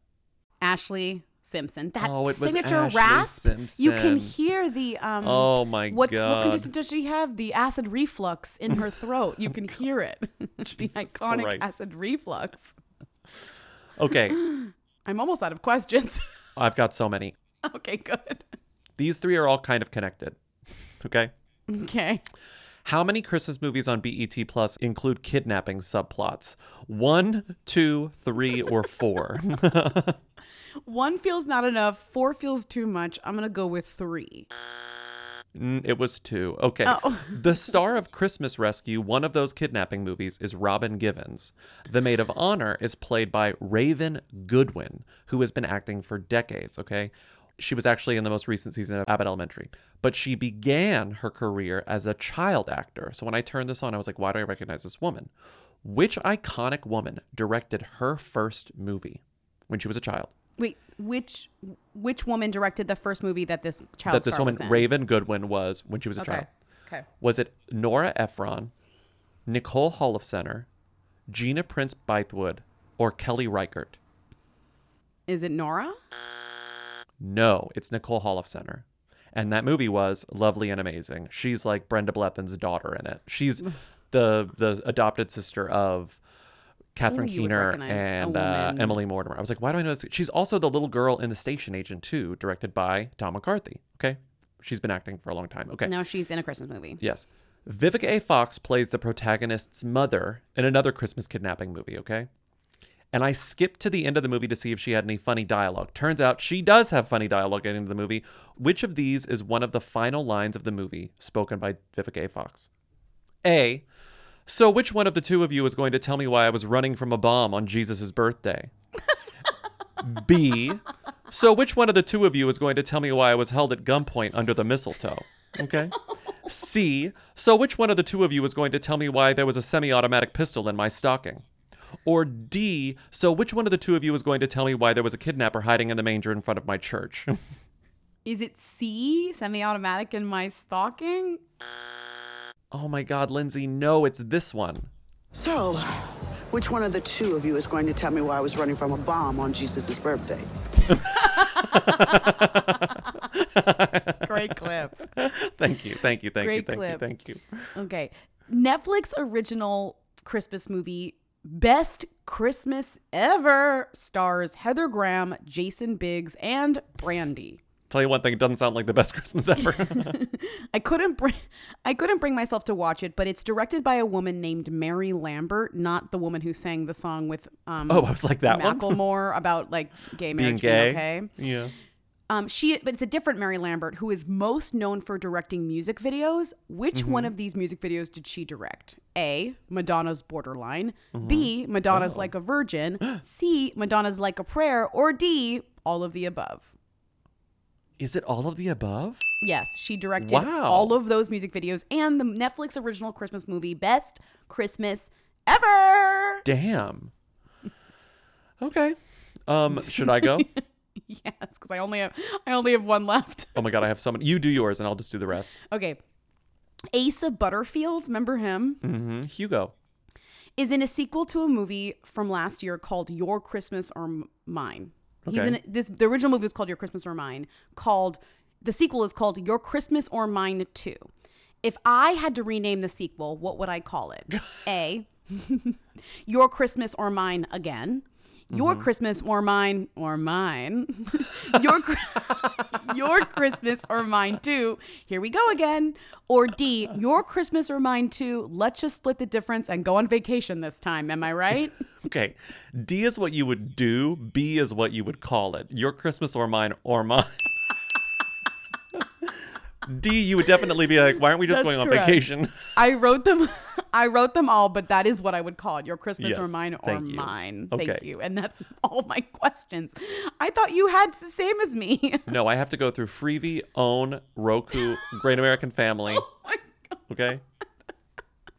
Ashlee Simpson. That Oh, it signature Ashlee rasp. You can hear the um. Oh my what, What condition does she have? The acid reflux in her throat. You can hear it. the iconic Christ. acid reflux. Okay, I'm almost out of questions. I've got so many. okay, good. These three are all kind of connected. Okay. Okay. How many Christmas movies on BET Plus include kidnapping subplots? One, two, three, or four? One feels not enough. Four feels too much. I'm gonna go with three. It was two. Okay. Oh. the star of Christmas Rescue, one of those kidnapping movies, is Robin Givens. The maid of honor is played by Raven Goodwin, who has been acting for decades, okay? She was actually in the most recent season of Abbott Elementary, but she began her career as a child actor. So when I turned this on, I was like, why do I recognize this woman? Which iconic woman directed her first movie when she was a child? Wait, which which woman directed the first movie that this child that this woman? Raven Goodwin, was when she was a Okay. child. Okay. Was it Nora Ephron, Nicole Holofcener, Gina Prince Bythewood, or Kelly Reichardt? Is it Nora? No, it's Nicole Holofcener. And that movie was lovely and amazing. She's like Brenda Blethyn's daughter in it. She's the the adopted sister of Catherine Keener and uh. Emily Mortimer. I was like, why do I know this? She's also the little girl in The Station Agent too, directed by Tom McCarthy. Okay. She's been acting for a long time. Okay. Now she's in a Christmas movie. Yes. Vivica A. Fox plays the protagonist's mother in another Christmas kidnapping movie, okay? And I skipped to the end of the movie to see if she had any funny dialogue. Turns out she does have funny dialogue at the end of the movie. Which of these is one of the final lines of the movie spoken by Vivica A. Fox? A. So which one of the two of you is going to tell me why I was running from a bomb on Jesus' birthday? B. So which one of the two of you is going to tell me why I was held at gunpoint under the mistletoe? Okay. C. So which one of the two of you is going to tell me why there was a semi-automatic pistol in my stocking? Or D. So which one of the two of you is going to tell me why there was a kidnapper hiding in the manger in front of my church? Is it C, semi-automatic in my stocking? Oh my God, Lindsay, no, it's this one. So, which one of the two of you is going to tell me why I was running from a bomb on Jesus' birthday? Great clip. thank you, thank you, thank Great you, thank clip. you, thank you. Okay. Netflix original Christmas movie Best Christmas Ever stars Heather Graham, Jason Biggs, and Brandy. Tell you one thing, it doesn't sound like the best Christmas ever. I couldn't bring I couldn't bring myself to watch it, but it's directed by a woman named Mary Lambert, not the woman who sang the song with um Oh, I was like, that one? Macklemore about like gay Being marriage gay. okay. Yeah. Um, she, but it's a different Mary Lambert who is most known for directing music videos. Which one Mhm. of these music videos did she direct? A. Madonna's Borderline. Mhm. B. Madonna's Oh. Like a Virgin. C. Madonna's Like a Prayer. Or D. All of the above. Is it all of the above? Yes, she directed Wow. all of those music videos and the Netflix original Christmas movie Best Christmas Ever. Damn. Okay. Um, should I go? yes, because I only have I only have one left. Oh my god, I have so many. You do yours, and I'll just do the rest. Okay. Asa Butterfield, remember him? hmm Hugo. is in a sequel to a movie from last year called Your Christmas or M- Mine. He's in this. The original movie was called Your Christmas or Mine. Called the sequel is called Your Christmas or Mine Two. If I had to rename the sequel, what would I call it? A. Your Christmas or Mine Again. Your Mhm. Christmas or Mine or Mine. Your Your Christmas or Mine Too. Here we go again. Or D. Your Christmas or Mine Too. Let's just split the difference and go on vacation this time. Am I right? Okay. D is what you would do. B is what you would call it. Your Christmas or mine or mine. D, you would definitely be like, why aren't we just That's going on correct. vacation? I wrote them. I wrote them all, but that is what I would call it: your Christmas or mine or thank you. mine. Okay. Thank you. And that's all my questions. I thought you had the same as me. No, I have to go through Freevee, Own, Roku, Great American Family. Oh okay.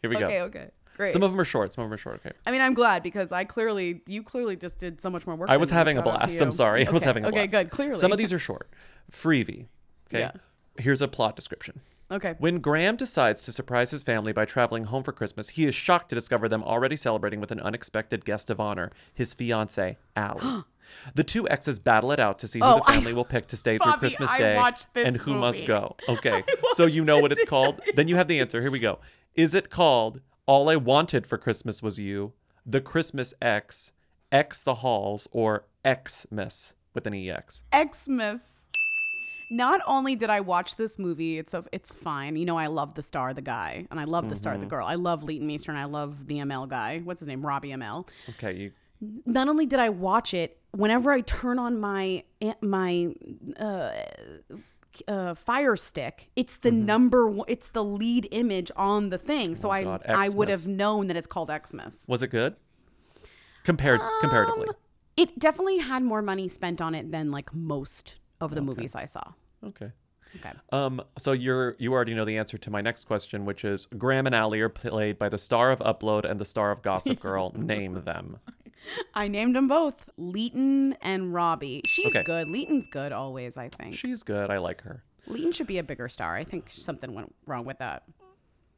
Here we go. Okay, okay. Great. Some of them are short. Some of them are short. Okay. I mean, I'm glad because I clearly, you clearly just did so much more work. I than was me. having a Shout out to blast. I'm sorry. I was Okay, having a blast. Okay, blast. good. Clearly, Some of these are short. Freevee. Okay. Yeah. Here's a plot description. Okay. When Graham decides to surprise his family by traveling home for Christmas, he is shocked to discover them already celebrating with an unexpected guest of honor, his fiancee, Allie. the two exes battle it out to see who Oh, the I- family will pick to stay through Christmas I Day and who must go. Okay. so you know what it's called? Then you have the answer. Here we go. Is it called All I Wanted for Christmas Was You, The Christmas X, X the Halls, or Xmas with an EX? Xmas. Not only did I watch this movie, it's a, it's fine. You know, I love the star, the guy, and I love the star, the Mhm. girl. I love Leighton Meester, and I love the Amell guy. What's his name? Robbie Amell. Okay, you Not only did I watch it, whenever I turn on my my uh, uh, Fire Stick, it's the number. one It's the lead image on the thing. So I Mm-hmm. Oh God, I would have known that it's called Xmas. was it good? Compared comparatively. It definitely had more money spent on it than like most of the movies I saw. Okay. Okay. Um, so you're you already know the answer to my next question, which is Graham and Allie are played by the star of Upload and the star of Gossip Girl. Name them. I named them both Leighton and Robbie. She's Okay. good. Leighton's good always, I think. She's good. I like her. Leighton should be a bigger star. I think something went wrong with that.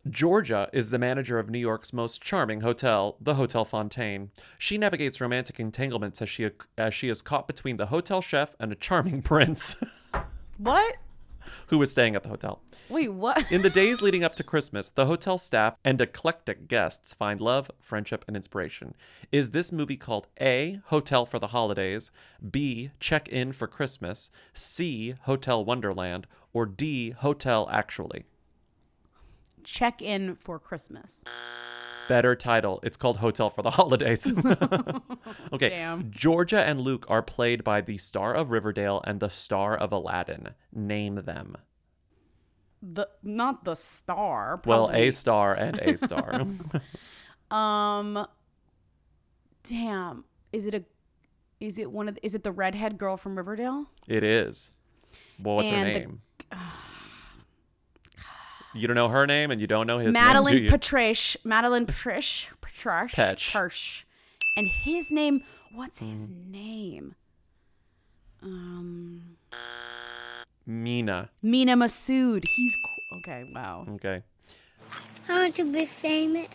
Georgia is the manager of New York's most charming hotel, the Hotel Fontaine. She navigates romantic entanglements as she as she is caught between the hotel chef and a charming prince What? who is staying at the hotel. Wait, what? In the days leading up to Christmas, the hotel staff and eclectic guests find love, friendship, and inspiration. Is this movie called A, Hotel for the Holidays, B, Check In for Christmas, C, Hotel Wonderland, or D, Hotel Actually? Check in for Christmas. Better title. It's called Hotel for the Holidays. okay. Damn. Georgia and Luke are played by the star of Riverdale and the star of Aladdin. Name them. The not the star. Well. A star and A star. Um damn. Is it a is it one of the, is it the redhead girl from Riverdale? it is. Well, what's her And the- name? You don't know her name and you don't know his Madeline name, do you? Patrish. Madeline Patrish. Patrish. Petch. Persh. And his name, what's his Mm. name? Um Mena. Mena Massoud. He's cool. Okay, wow. Okay. I want to be famous.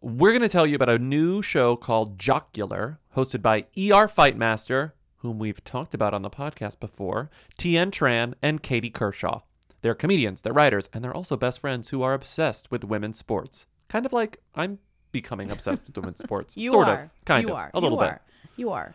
We're going to tell you about a new show called Jocular, hosted by ER Fightmaster, whom we've talked about on the podcast before, Tien Tran, and Katie Kershaw. They're comedians, they're writers, and they're also best friends who are obsessed with women's sports. Kind of like I'm becoming obsessed with women's sports. You sort are. of. Kind you of. are. A little you bit. Are. You are.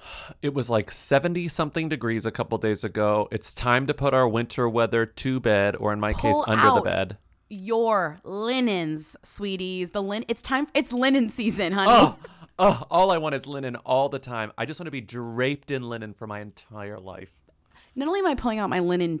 It was like 70 something degrees a couple days ago. It's time to put our winter weather to bed, or in my case, Pull under the bed. Your linens, sweeties. The lin it's time it's linen season, honey. Oh, oh, all I want is linen all the time. I just want to be draped in linen for my entire life. Not only am I pulling out my linen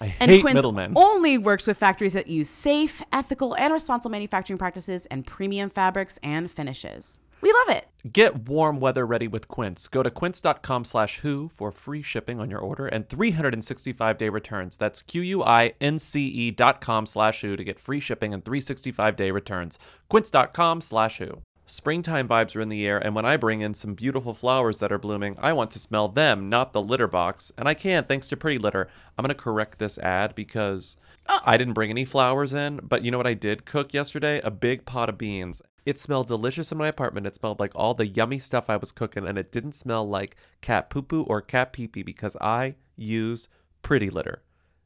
I And hate Quince middlemen. only works with factories that use safe, ethical, and responsible manufacturing practices and premium fabrics and finishes. We love it. Get warm weather ready with Quince. Go to quince.com slash who for free shipping on your order and 365 day returns. That's Q-U-I-N-C-E E dot com slash who to get free shipping and 365 day returns. Quince.com slash who. Springtime vibes are in the air, and when I bring in some beautiful flowers that are blooming, I want to smell them, not the litter box. And I can, thanks to Pretty Litter. I'm going to correct this ad because I didn't bring any flowers in, but you know what I did cook yesterday? A big pot of beans. It smelled delicious in my apartment. It smelled like all the yummy stuff I was cooking, and it didn't smell like cat poo poo or cat pee pee because I used Pretty Litter.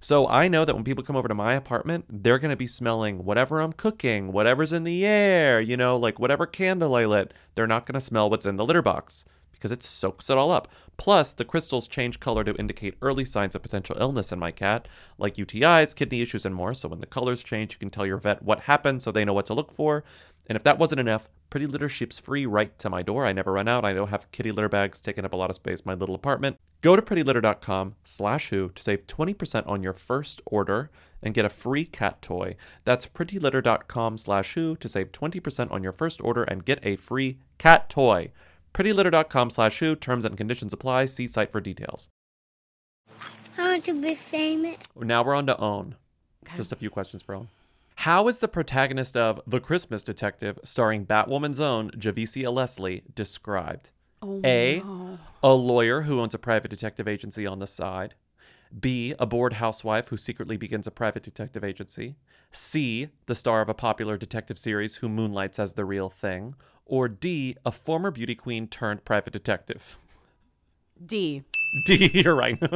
So I know that when people come over to my apartment, they're going to be smelling whatever I'm cooking, whatever's in the air, you know, like whatever candle I lit. They're not going to smell what's in the litter box because it soaks it all up. Plus, the crystals change color to indicate early signs of potential illness in my cat, like UTIs, kidney issues, and more. So when the colors change, you can tell your vet what happened so they know what to look for. And if that wasn't enough, Pretty Litter ships free right to my door. I never run out. I don't have kitty litter bags taking up a lot of space in my little apartment. Go to prettylitter.com slash who to save 20% on your first order and get a free cat toy. That's prettylitter.com slash who to save 20% on your first order and get a free cat toy. prettylitter.com slash who. Terms and conditions apply. See site for details. I want to be famous. Now we're on to Own. Just a few questions for Own. How is the protagonist of The Christmas Detective, starring Batwoman's own Javicia Leslie, described? Oh, A. no. A lawyer who owns a private detective agency on the side. B. A bored housewife who secretly begins a private detective agency. C. The star of a popular detective series who moonlights as the real thing. Or D. A former beauty queen turned private detective. D. D. You're right.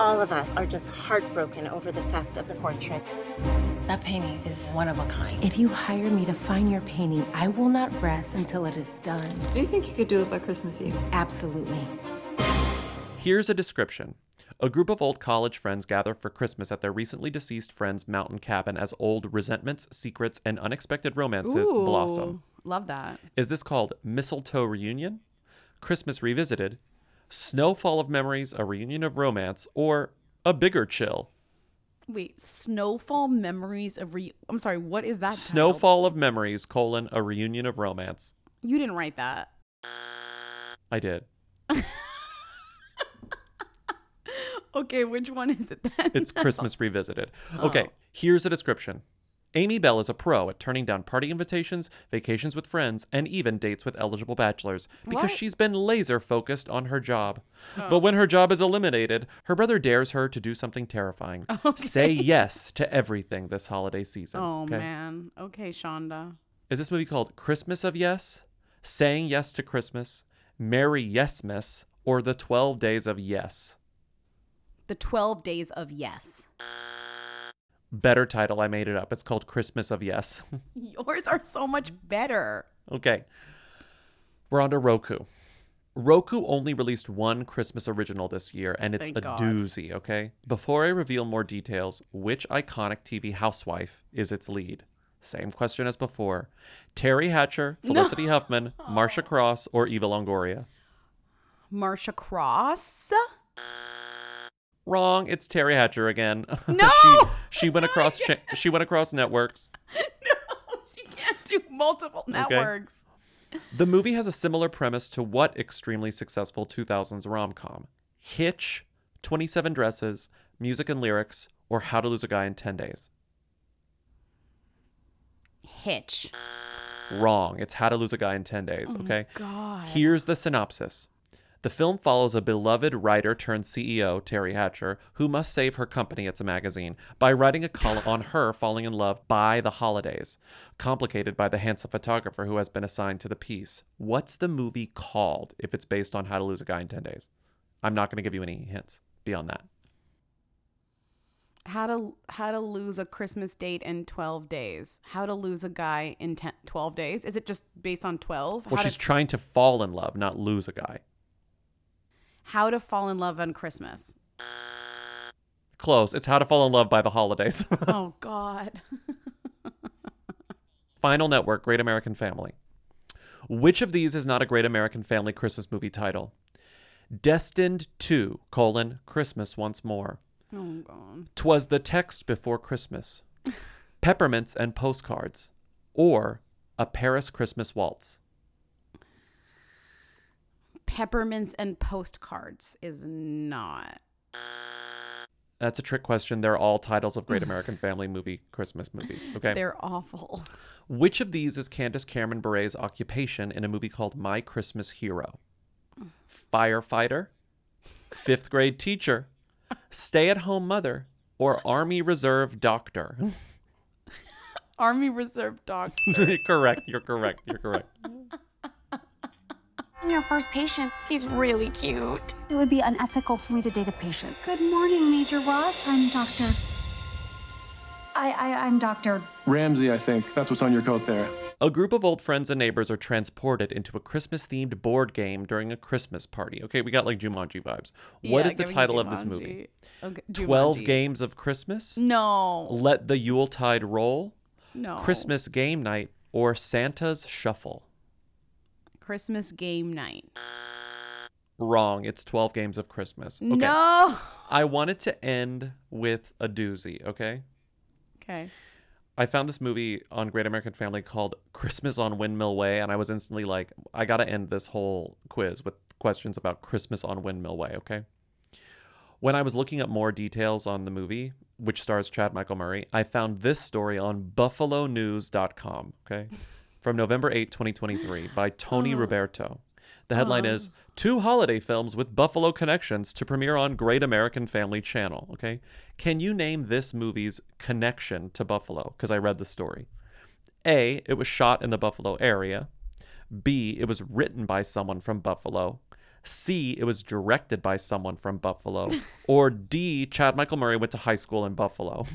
All of us are just heartbroken over the theft of the portrait. That painting is one of a kind. If you hire me to find your painting, I will not rest until it is done. Do you think you could do it by Christmas Eve? Absolutely. Here's a description. A group of old college friends gather for Christmas at their recently deceased friend's mountain cabin as old resentments, secrets, and unexpected romances Ooh, blossom. Love that. Is this called Mistletoe Reunion, Christmas Revisited, Snowfall of Memories, a reunion of romance, or a bigger chill? Wait, Snowfall Memories of Re. I'm sorry, what is that? titled? Snowfall of Memories, colon, a reunion of romance. You didn't write that. I did. Okay, which one is it then? It's Christmas Revisited. Oh. Okay, Oh. here's a description. Amy Bell is a pro at turning down party invitations, vacations with friends, and even dates with eligible bachelors because What? she's been laser focused on her job. Oh. But when her job is eliminated, her brother dares her to do something terrifying. Say yes to everything this holiday season. Oh okay? man. Okay, Shonda. Is this movie called Christmas of Yes, Saying Yes to Christmas, Merry Yesmas, or The 12 Days of Yes? The 12 Days of Yes. Better title, I made it up. It's called Christmas of Yes. Yours are so much better. Okay. We're on to Roku. Roku only released one Christmas original this year, and it's Thank a God. doozy, okay? Before I reveal more details, which iconic TV housewife is its lead? Same question as before. Teri Hatcher, No. Felicity Huffman, Marcia Cross, or Eva Longoria? Marcia Cross. Wrong. It's Teri Hatcher again. No! she, she went oh across cha- she went across networks. No, she can't do multiple networks. The movie has a similar premise to what extremely successful 2000s rom com Hitch, 27 Dresses, Music and Lyrics, or How to Lose a Guy in 10 Days? Hitch. Wrong. It's How to Lose a Guy in 10 Days, Oh, okay? God. Here's the synopsis. The film follows a beloved writer turned CEO, Teri Hatcher, who must save her company, it's a magazine, by writing a column on her falling in love by the holidays, complicated by the handsome photographer who has been assigned to the piece. What's the movie called if it's based on How to Lose a Guy in 10 Days? I'm not going to give you any hints beyond that. How to how to lose a Christmas date in 12 days. How to lose a guy in 10, 12 days. Is it just based on 12? Well, how, she's to, trying to fall in love, not lose a guy. How to fall in love on Christmas. Close. It's How to Fall in Love by the Holidays. oh God. Final Network, Great American Family. Which of these is not a great American family Christmas movie title? Destined to, colon, Christmas once more. Oh god. Twas the text before Christmas. Peppermints and postcards. Or a Paris Christmas waltz. Peppermints and postcards is not. That's a trick question. They're all titles of great American family movie Christmas movies. Okay. They're awful. Which of these is Candace Cameron Bure's occupation in a movie called My Christmas Hero? Firefighter, fifth grade teacher, stay at home mother, or Army Reserve doctor? Army Reserve doctor. correct. You're correct. You're correct. I'm your first patient. He's really cute. It would be unethical for me to date a patient. Good morning, Major Ross. I'm Dr. I, I I'm Dr. Ramsey, I think. That's what's on your coat there. A group of old friends and neighbors are transported into a Christmas themed board game during a Christmas party. Okay, we got like Jumanji vibes. What Yeah, is the giving title of this Jumanji. movie? Oh, okay, 12 Jumanji. Games of Christmas? No. Let the Yuletide Roll? No. Christmas Game Night? Or Santa's Shuffle? Christmas game night. Wrong. It's 12 Games of Christmas. Okay. No. I wanted to end with a doozy, okay? Okay. I found this movie on Great American Family called Christmas on Windmill Way, and I was instantly like, I gotta end this whole quiz with questions about Christmas on Windmill Way, okay? When I was looking up more details on the movie, which stars Chad Michael Murray, I found this story on buffalonews.com, okay? From November 8, 2023, by Tony oh. Roberto. The headline Oh. is Two Holiday Films with Buffalo Connections to premiere on Great American Family Channel. Okay. Can you name this movie's connection to Buffalo? Because I read the story. A, it was shot in the Buffalo area. B, it was written by someone from Buffalo. C, it was directed by someone from Buffalo. or D, Chad Michael Murray went to high school in Buffalo.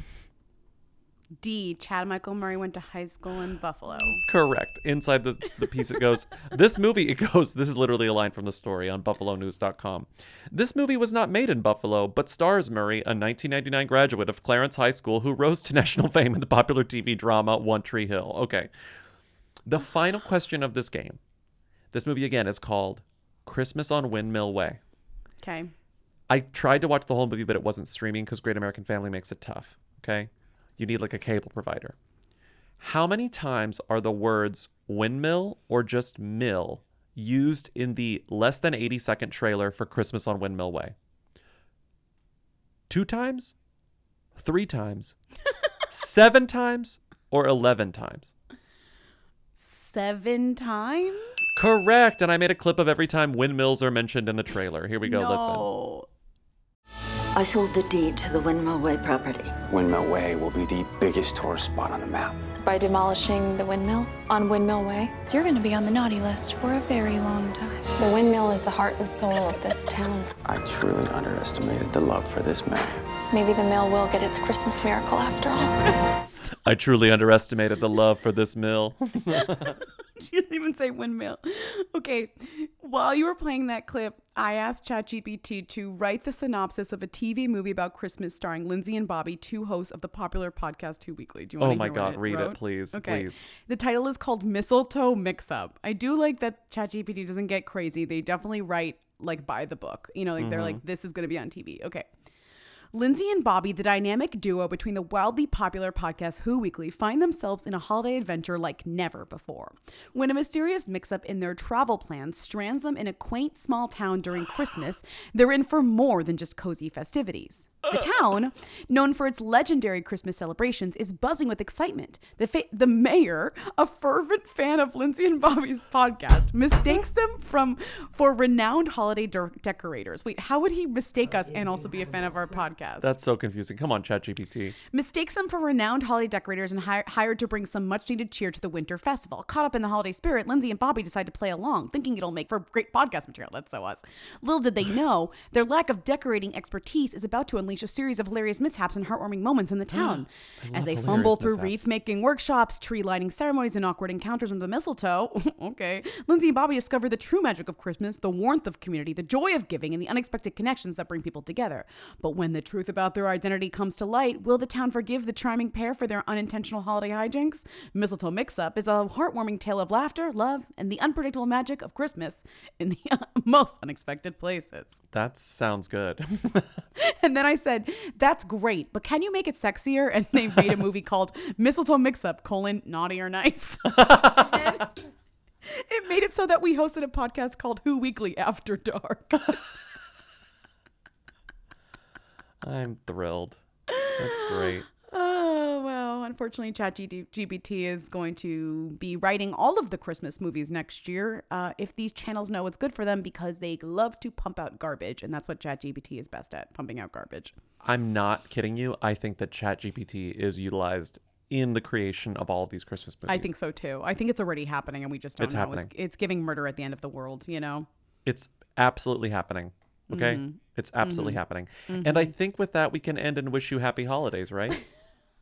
D. Chad Michael Murray went to high school in Buffalo. Correct. Inside the, the piece, it goes, This movie, it goes, this is literally a line from the story on buffalonews.com. This movie was not made in Buffalo, but stars Murray, a 1999 graduate of Clarence High School who rose to national fame in the popular TV drama One Tree Hill. Okay. The final question of this game. This movie, again, is called Christmas on Windmill Way. Okay. I tried to watch the whole movie, but it wasn't streaming because Great American Family makes it tough. Okay. You need like a cable provider. How many times are the words windmill or just mill used in the less than 80 second trailer for Christmas on Windmill Way? Two times? Three times? seven times? Or 11 times? Seven times? Correct. And I made a clip of every time windmills are mentioned in the trailer. Here we go. Listen. No. I sold the deed to the Windmill Way property. Windmill Way will be the biggest tourist spot on the map. By demolishing the windmill on Windmill Way, you're going to be on the naughty list for a very long time. The windmill is the heart and soul of this town. I truly underestimated the love for this man. Maybe the mill will get its Christmas miracle after all. I truly underestimated the love for this mill. She didn't even say windmill. Okay. While you were playing that clip, I asked ChatGPT to write the synopsis of a TV movie about Christmas starring Lindsay and Bobby, two hosts of the popular podcast Who Weekly. Do you want Oh to my hear what God, it read it, please, Okay. please. The title is called Mistletoe Mix Up. I do like that ChatGPT doesn't get crazy. They definitely write like by the book. You know, like they're Mhm. like, this is going to be on TV. Okay. Lindsay and Bobby, the dynamic duo between the wildly popular podcast Who Weekly, find themselves in a holiday adventure like never before. When a mysterious mix up in their travel plans strands them in a quaint small town during Christmas, they're in for more than just cozy festivities. The town, known for its legendary Christmas celebrations, is buzzing with excitement. The, fa- the mayor, a fervent fan of Lindsay and Bobby's podcast, mistakes them from for renowned holiday de- decorators. Wait, how would he mistake us and also be a fan of our podcast? That's so confusing. Come on, ChatGPT. mistakes them for renowned holiday decorators and hi- hired to bring some much needed cheer to the winter festival. Caught up in the holiday spirit, Lindsay and Bobby decide to play along, thinking it'll make for great podcast material. That's so us. Little did they know, their lack of decorating expertise is about to unleash unleash a series of hilarious mishaps and heartwarming moments in the town. As they fumble through mishaps. wreath making workshops, tree lighting ceremonies, and awkward encounters under the mistletoe, okay, Lindsay and Bobby discover the true magic of Christmas, the warmth of community, the joy of giving, and the unexpected connections that bring people together. But when the truth about their identity comes to light, will the town forgive the charming pair for their unintentional holiday hijinks? Mistletoe Mix Up is a heartwarming tale of laughter, love, and the unpredictable magic of Christmas in the most unexpected places. That sounds good. And then I said, "That's great, but can you make it sexier?" And they made a movie called Mistletoe Mix Up: colon Naughty or Nice. It made it so that we hosted a podcast called Who Weekly After Dark. I'm thrilled. That's great. Oh well, unfortunately, ChatGPT is going to be writing all of the Christmas movies next year. Uh, if these channels know what's good for them, because they love to pump out garbage, and that's what ChatGPT is best at, pumping out garbage. I'm not kidding you. I think that ChatGPT is utilized in the creation of all of these Christmas movies. I think so too. I think it's already happening, and we just don't It's know. happening. It's, it's giving murder at the end of the world. You know. It's absolutely happening. Okay? Mhm. It's absolutely Mhm. happening. And I think with that, we can end and wish you happy holidays, right?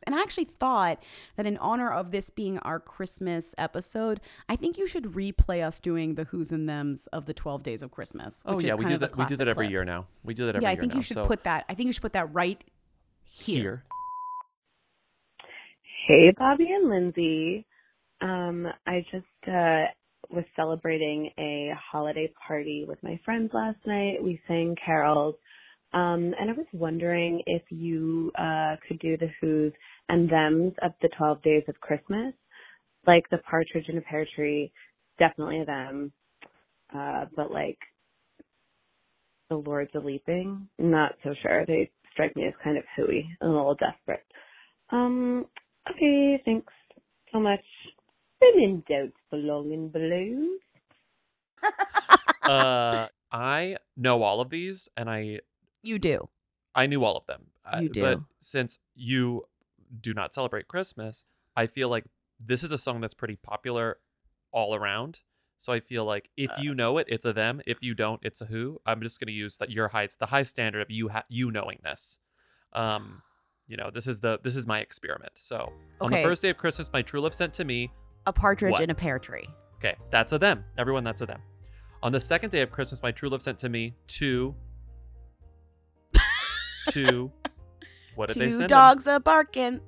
And I actually thought that in honor of this being our Christmas episode, I think you should replay us doing the who's and thems of the 12 days of Christmas. oh, yeah. is We do of a that. We do that every clip. year now. We do that every year. yeah, I think now. you should so put that. I think you should put that right here. here. Hey, Bobby and Lindsay. Um, I just uh, was celebrating a holiday party with my friends last night. We sang carols. Um, and I was wondering if you uh, could do the who's and them's of the 12 days of Christmas. Like the partridge in a pear tree, definitely a them. Uh, but like the Lords of Leaping, not so sure. They strike me as kind of hooey, and a little desperate. Um, okay, thanks so much. When in doubt, belong in balloons. uh, I know all of these, and I You do. I knew all of them. Uh, You But do. since you do not celebrate Christmas, I feel like this is a song that's pretty popular all around. So I feel like if Uh. you know it, it's a them. If you don't, it's a who. I'm just going to use that your high the high standard of you ha- you knowing this. Um, you know, this is the this is my experiment. So on the first day of Christmas, my true love sent to me. A partridge What? in a pear tree. Okay, that's a them. Everyone, that's a them. On the second day of Christmas, my true love sent to me two. two. What did they Two send? 'em? dogs a barking.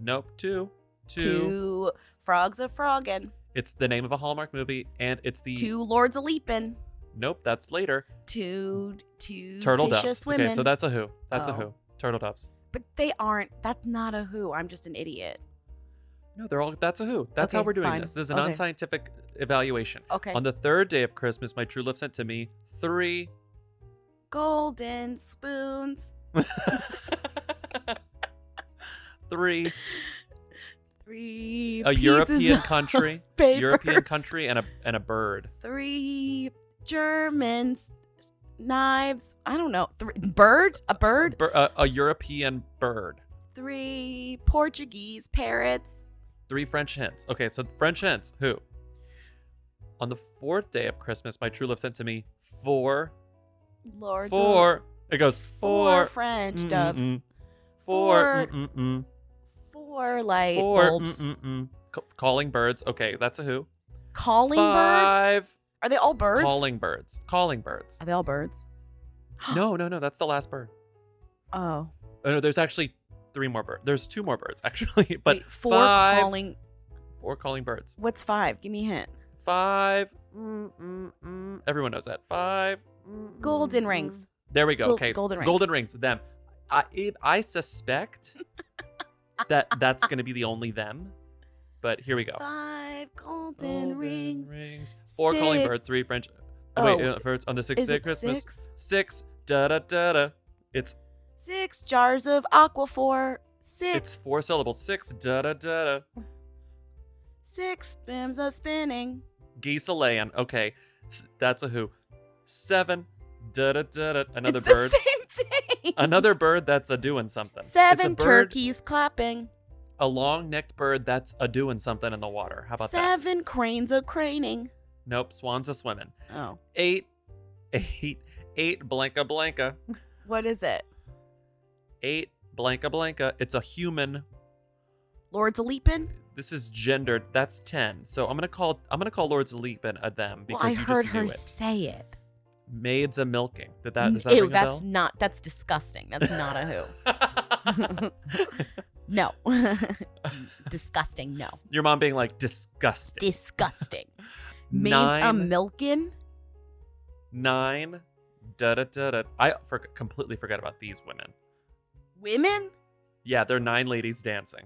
Nope, two. Two. Two frogs a frogging. It's the name of a Hallmark movie, and it's the. Two lords a leaping. Nope, that's later. Two two Turtle doves. Okay, so that's a who. That's a Oh. who. Turtle doves. But they aren't. That's not a who. I'm just an idiot. No, they're all. That's a who. That's how we're doing fine. this. This is an Okay. unscientific evaluation. Okay. On the third day of Christmas, my true love sent to me three. Golden spoons. Three. Three a European country. European country and a and a bird. Three Germans. Knives. I don't know. Three, bird? A bird? Bir- a, a European bird. Three Portuguese parrots. Three French hens. Okay, so French hens. Who? On the fourth day of Christmas, my true love sent to me four. Lords Four. It goes Four four. French doves. Four. Four mm-mm-mm. Four light Four. bulbs. mm-mm-mm. Ca- calling birds. Okay, that's a who. Calling birds? Are they all birds? Calling birds. Calling birds. Are they all birds? no, no, no. That's the last bird. Oh. Oh no, there's actually three more birds. There's two more birds actually, but Wait, four five, calling. Four calling birds. What's five? Give me a hint. Five. Mm, mm, mm. Everyone knows that. Five. Golden rings. There we go. Sil- okay. golden rings. Golden rings. Them. I I suspect that that's gonna be the only them, but here we go. Five golden, rings. rings. Four calling birds. Three French. Oh. Wait, uh, first on the sixth day of Christmas. six? Six. Da da da da. It's Six jars of aquaphor. Six. it's four syllables. Six. Da da da da. Six spins a spinning. Geese a laying. Okay, that's a who. Seven. Da da da da. Another it's bird. the same. Another bird that's a doing something. Seven turkeys clapping. A long-necked bird that's a doing something in the water. How about that? Seven cranes a craning. Nope. Swans a swimming. Oh. Eight. Eight. Eight. Blanca blanca. What is it? Eight, Blanca Blanca. It's a human. Lords a leapin'? This is gendered. That's ten. So I'm gonna call I'm gonna call Lords Leapin a them Well, because I you heard just her it. say it. Maids a milking. Did that does that Ew, ring a that's bell? not that's disgusting. That's not a who. no. disgusting, no. Your mom being like disgusting. Disgusting. Maids a Nine. milking? Nine. Da da da da. I for, completely forgot about these women. Women? Yeah, they're nine ladies dancing.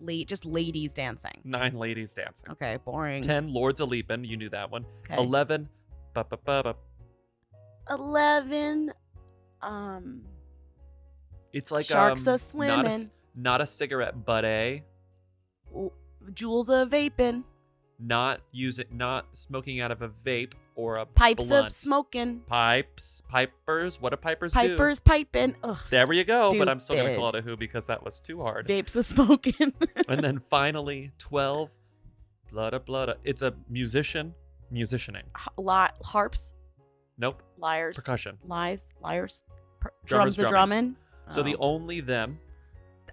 Late just ladies dancing. Nine ladies dancing. Okay, boring. Ten Lords a leaping. You knew that one. Okay. Eleven. Ba ba ba ba. Eleven. Um It's like Sharks um, a Not a, swimming. not a cigarette, but a jewels a vaping. not using, not smoking out of a vape or a Pipes blunt. of smoking. Pipes, pipers. What do pipers do? Pipers piping. Ugh, There you go. But I'm still gonna call it a who because that was too hard. Vapes of smoking. and then finally, twelve. Blooda blooda. It's a musician. Musicianing. a lot harps, Nope. liars, Percussion. lies, liars, per- Drummers drums a drumming. So the Oh. only them.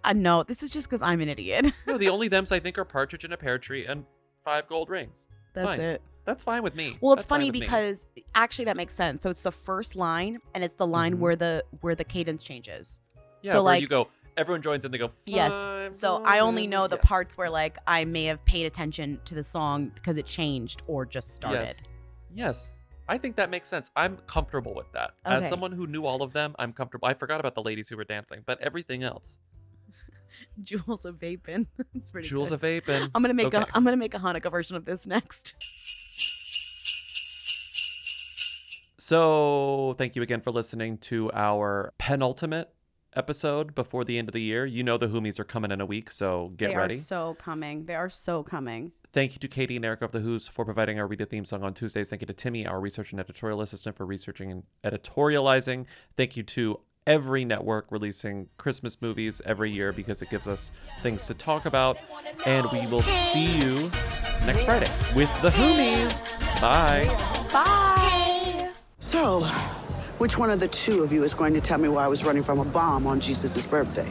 I know this is just because I'm an idiot. No, the only thems I think are partridge in a pear tree and five gold rings. That's Fine. it. That's fine with me. Well, it's That's fine funny with me. because actually that makes sense. So it's the first line, and it's the line Mhm. where the where the cadence changes. yeah, so where like you go, everyone joins and they go. yes. "Five So I only know the. Yes. parts where like I may have paid attention to the song because it changed or just started. Yes. Yes. I think that makes sense. I'm comfortable with that. As someone who knew all of them, I'm comfortable. I forgot about the ladies who were dancing, but everything else. Jules of vaping. it's pretty. Jules good. of vaping. I'm gonna make Okay. a I'm gonna make a Hanukkah version of this next. So, thank you again for listening to our penultimate episode before the end of the year. You know the Whomies are coming in a week, so get they ready. are so coming. They are so coming. Thank you to Katie and Erica of the Who's for providing our Read a Theme song on Tuesdays. Thank you to Timmy, our research and editorial assistant, for researching and editorializing. Thank you to every network releasing Christmas movies every year because it gives us things to talk about. And we will see you next Friday with the Whomies. Bye. Bye. So, which one of the two of you is going to tell me why I was running from a bomb on Jesus' birthday?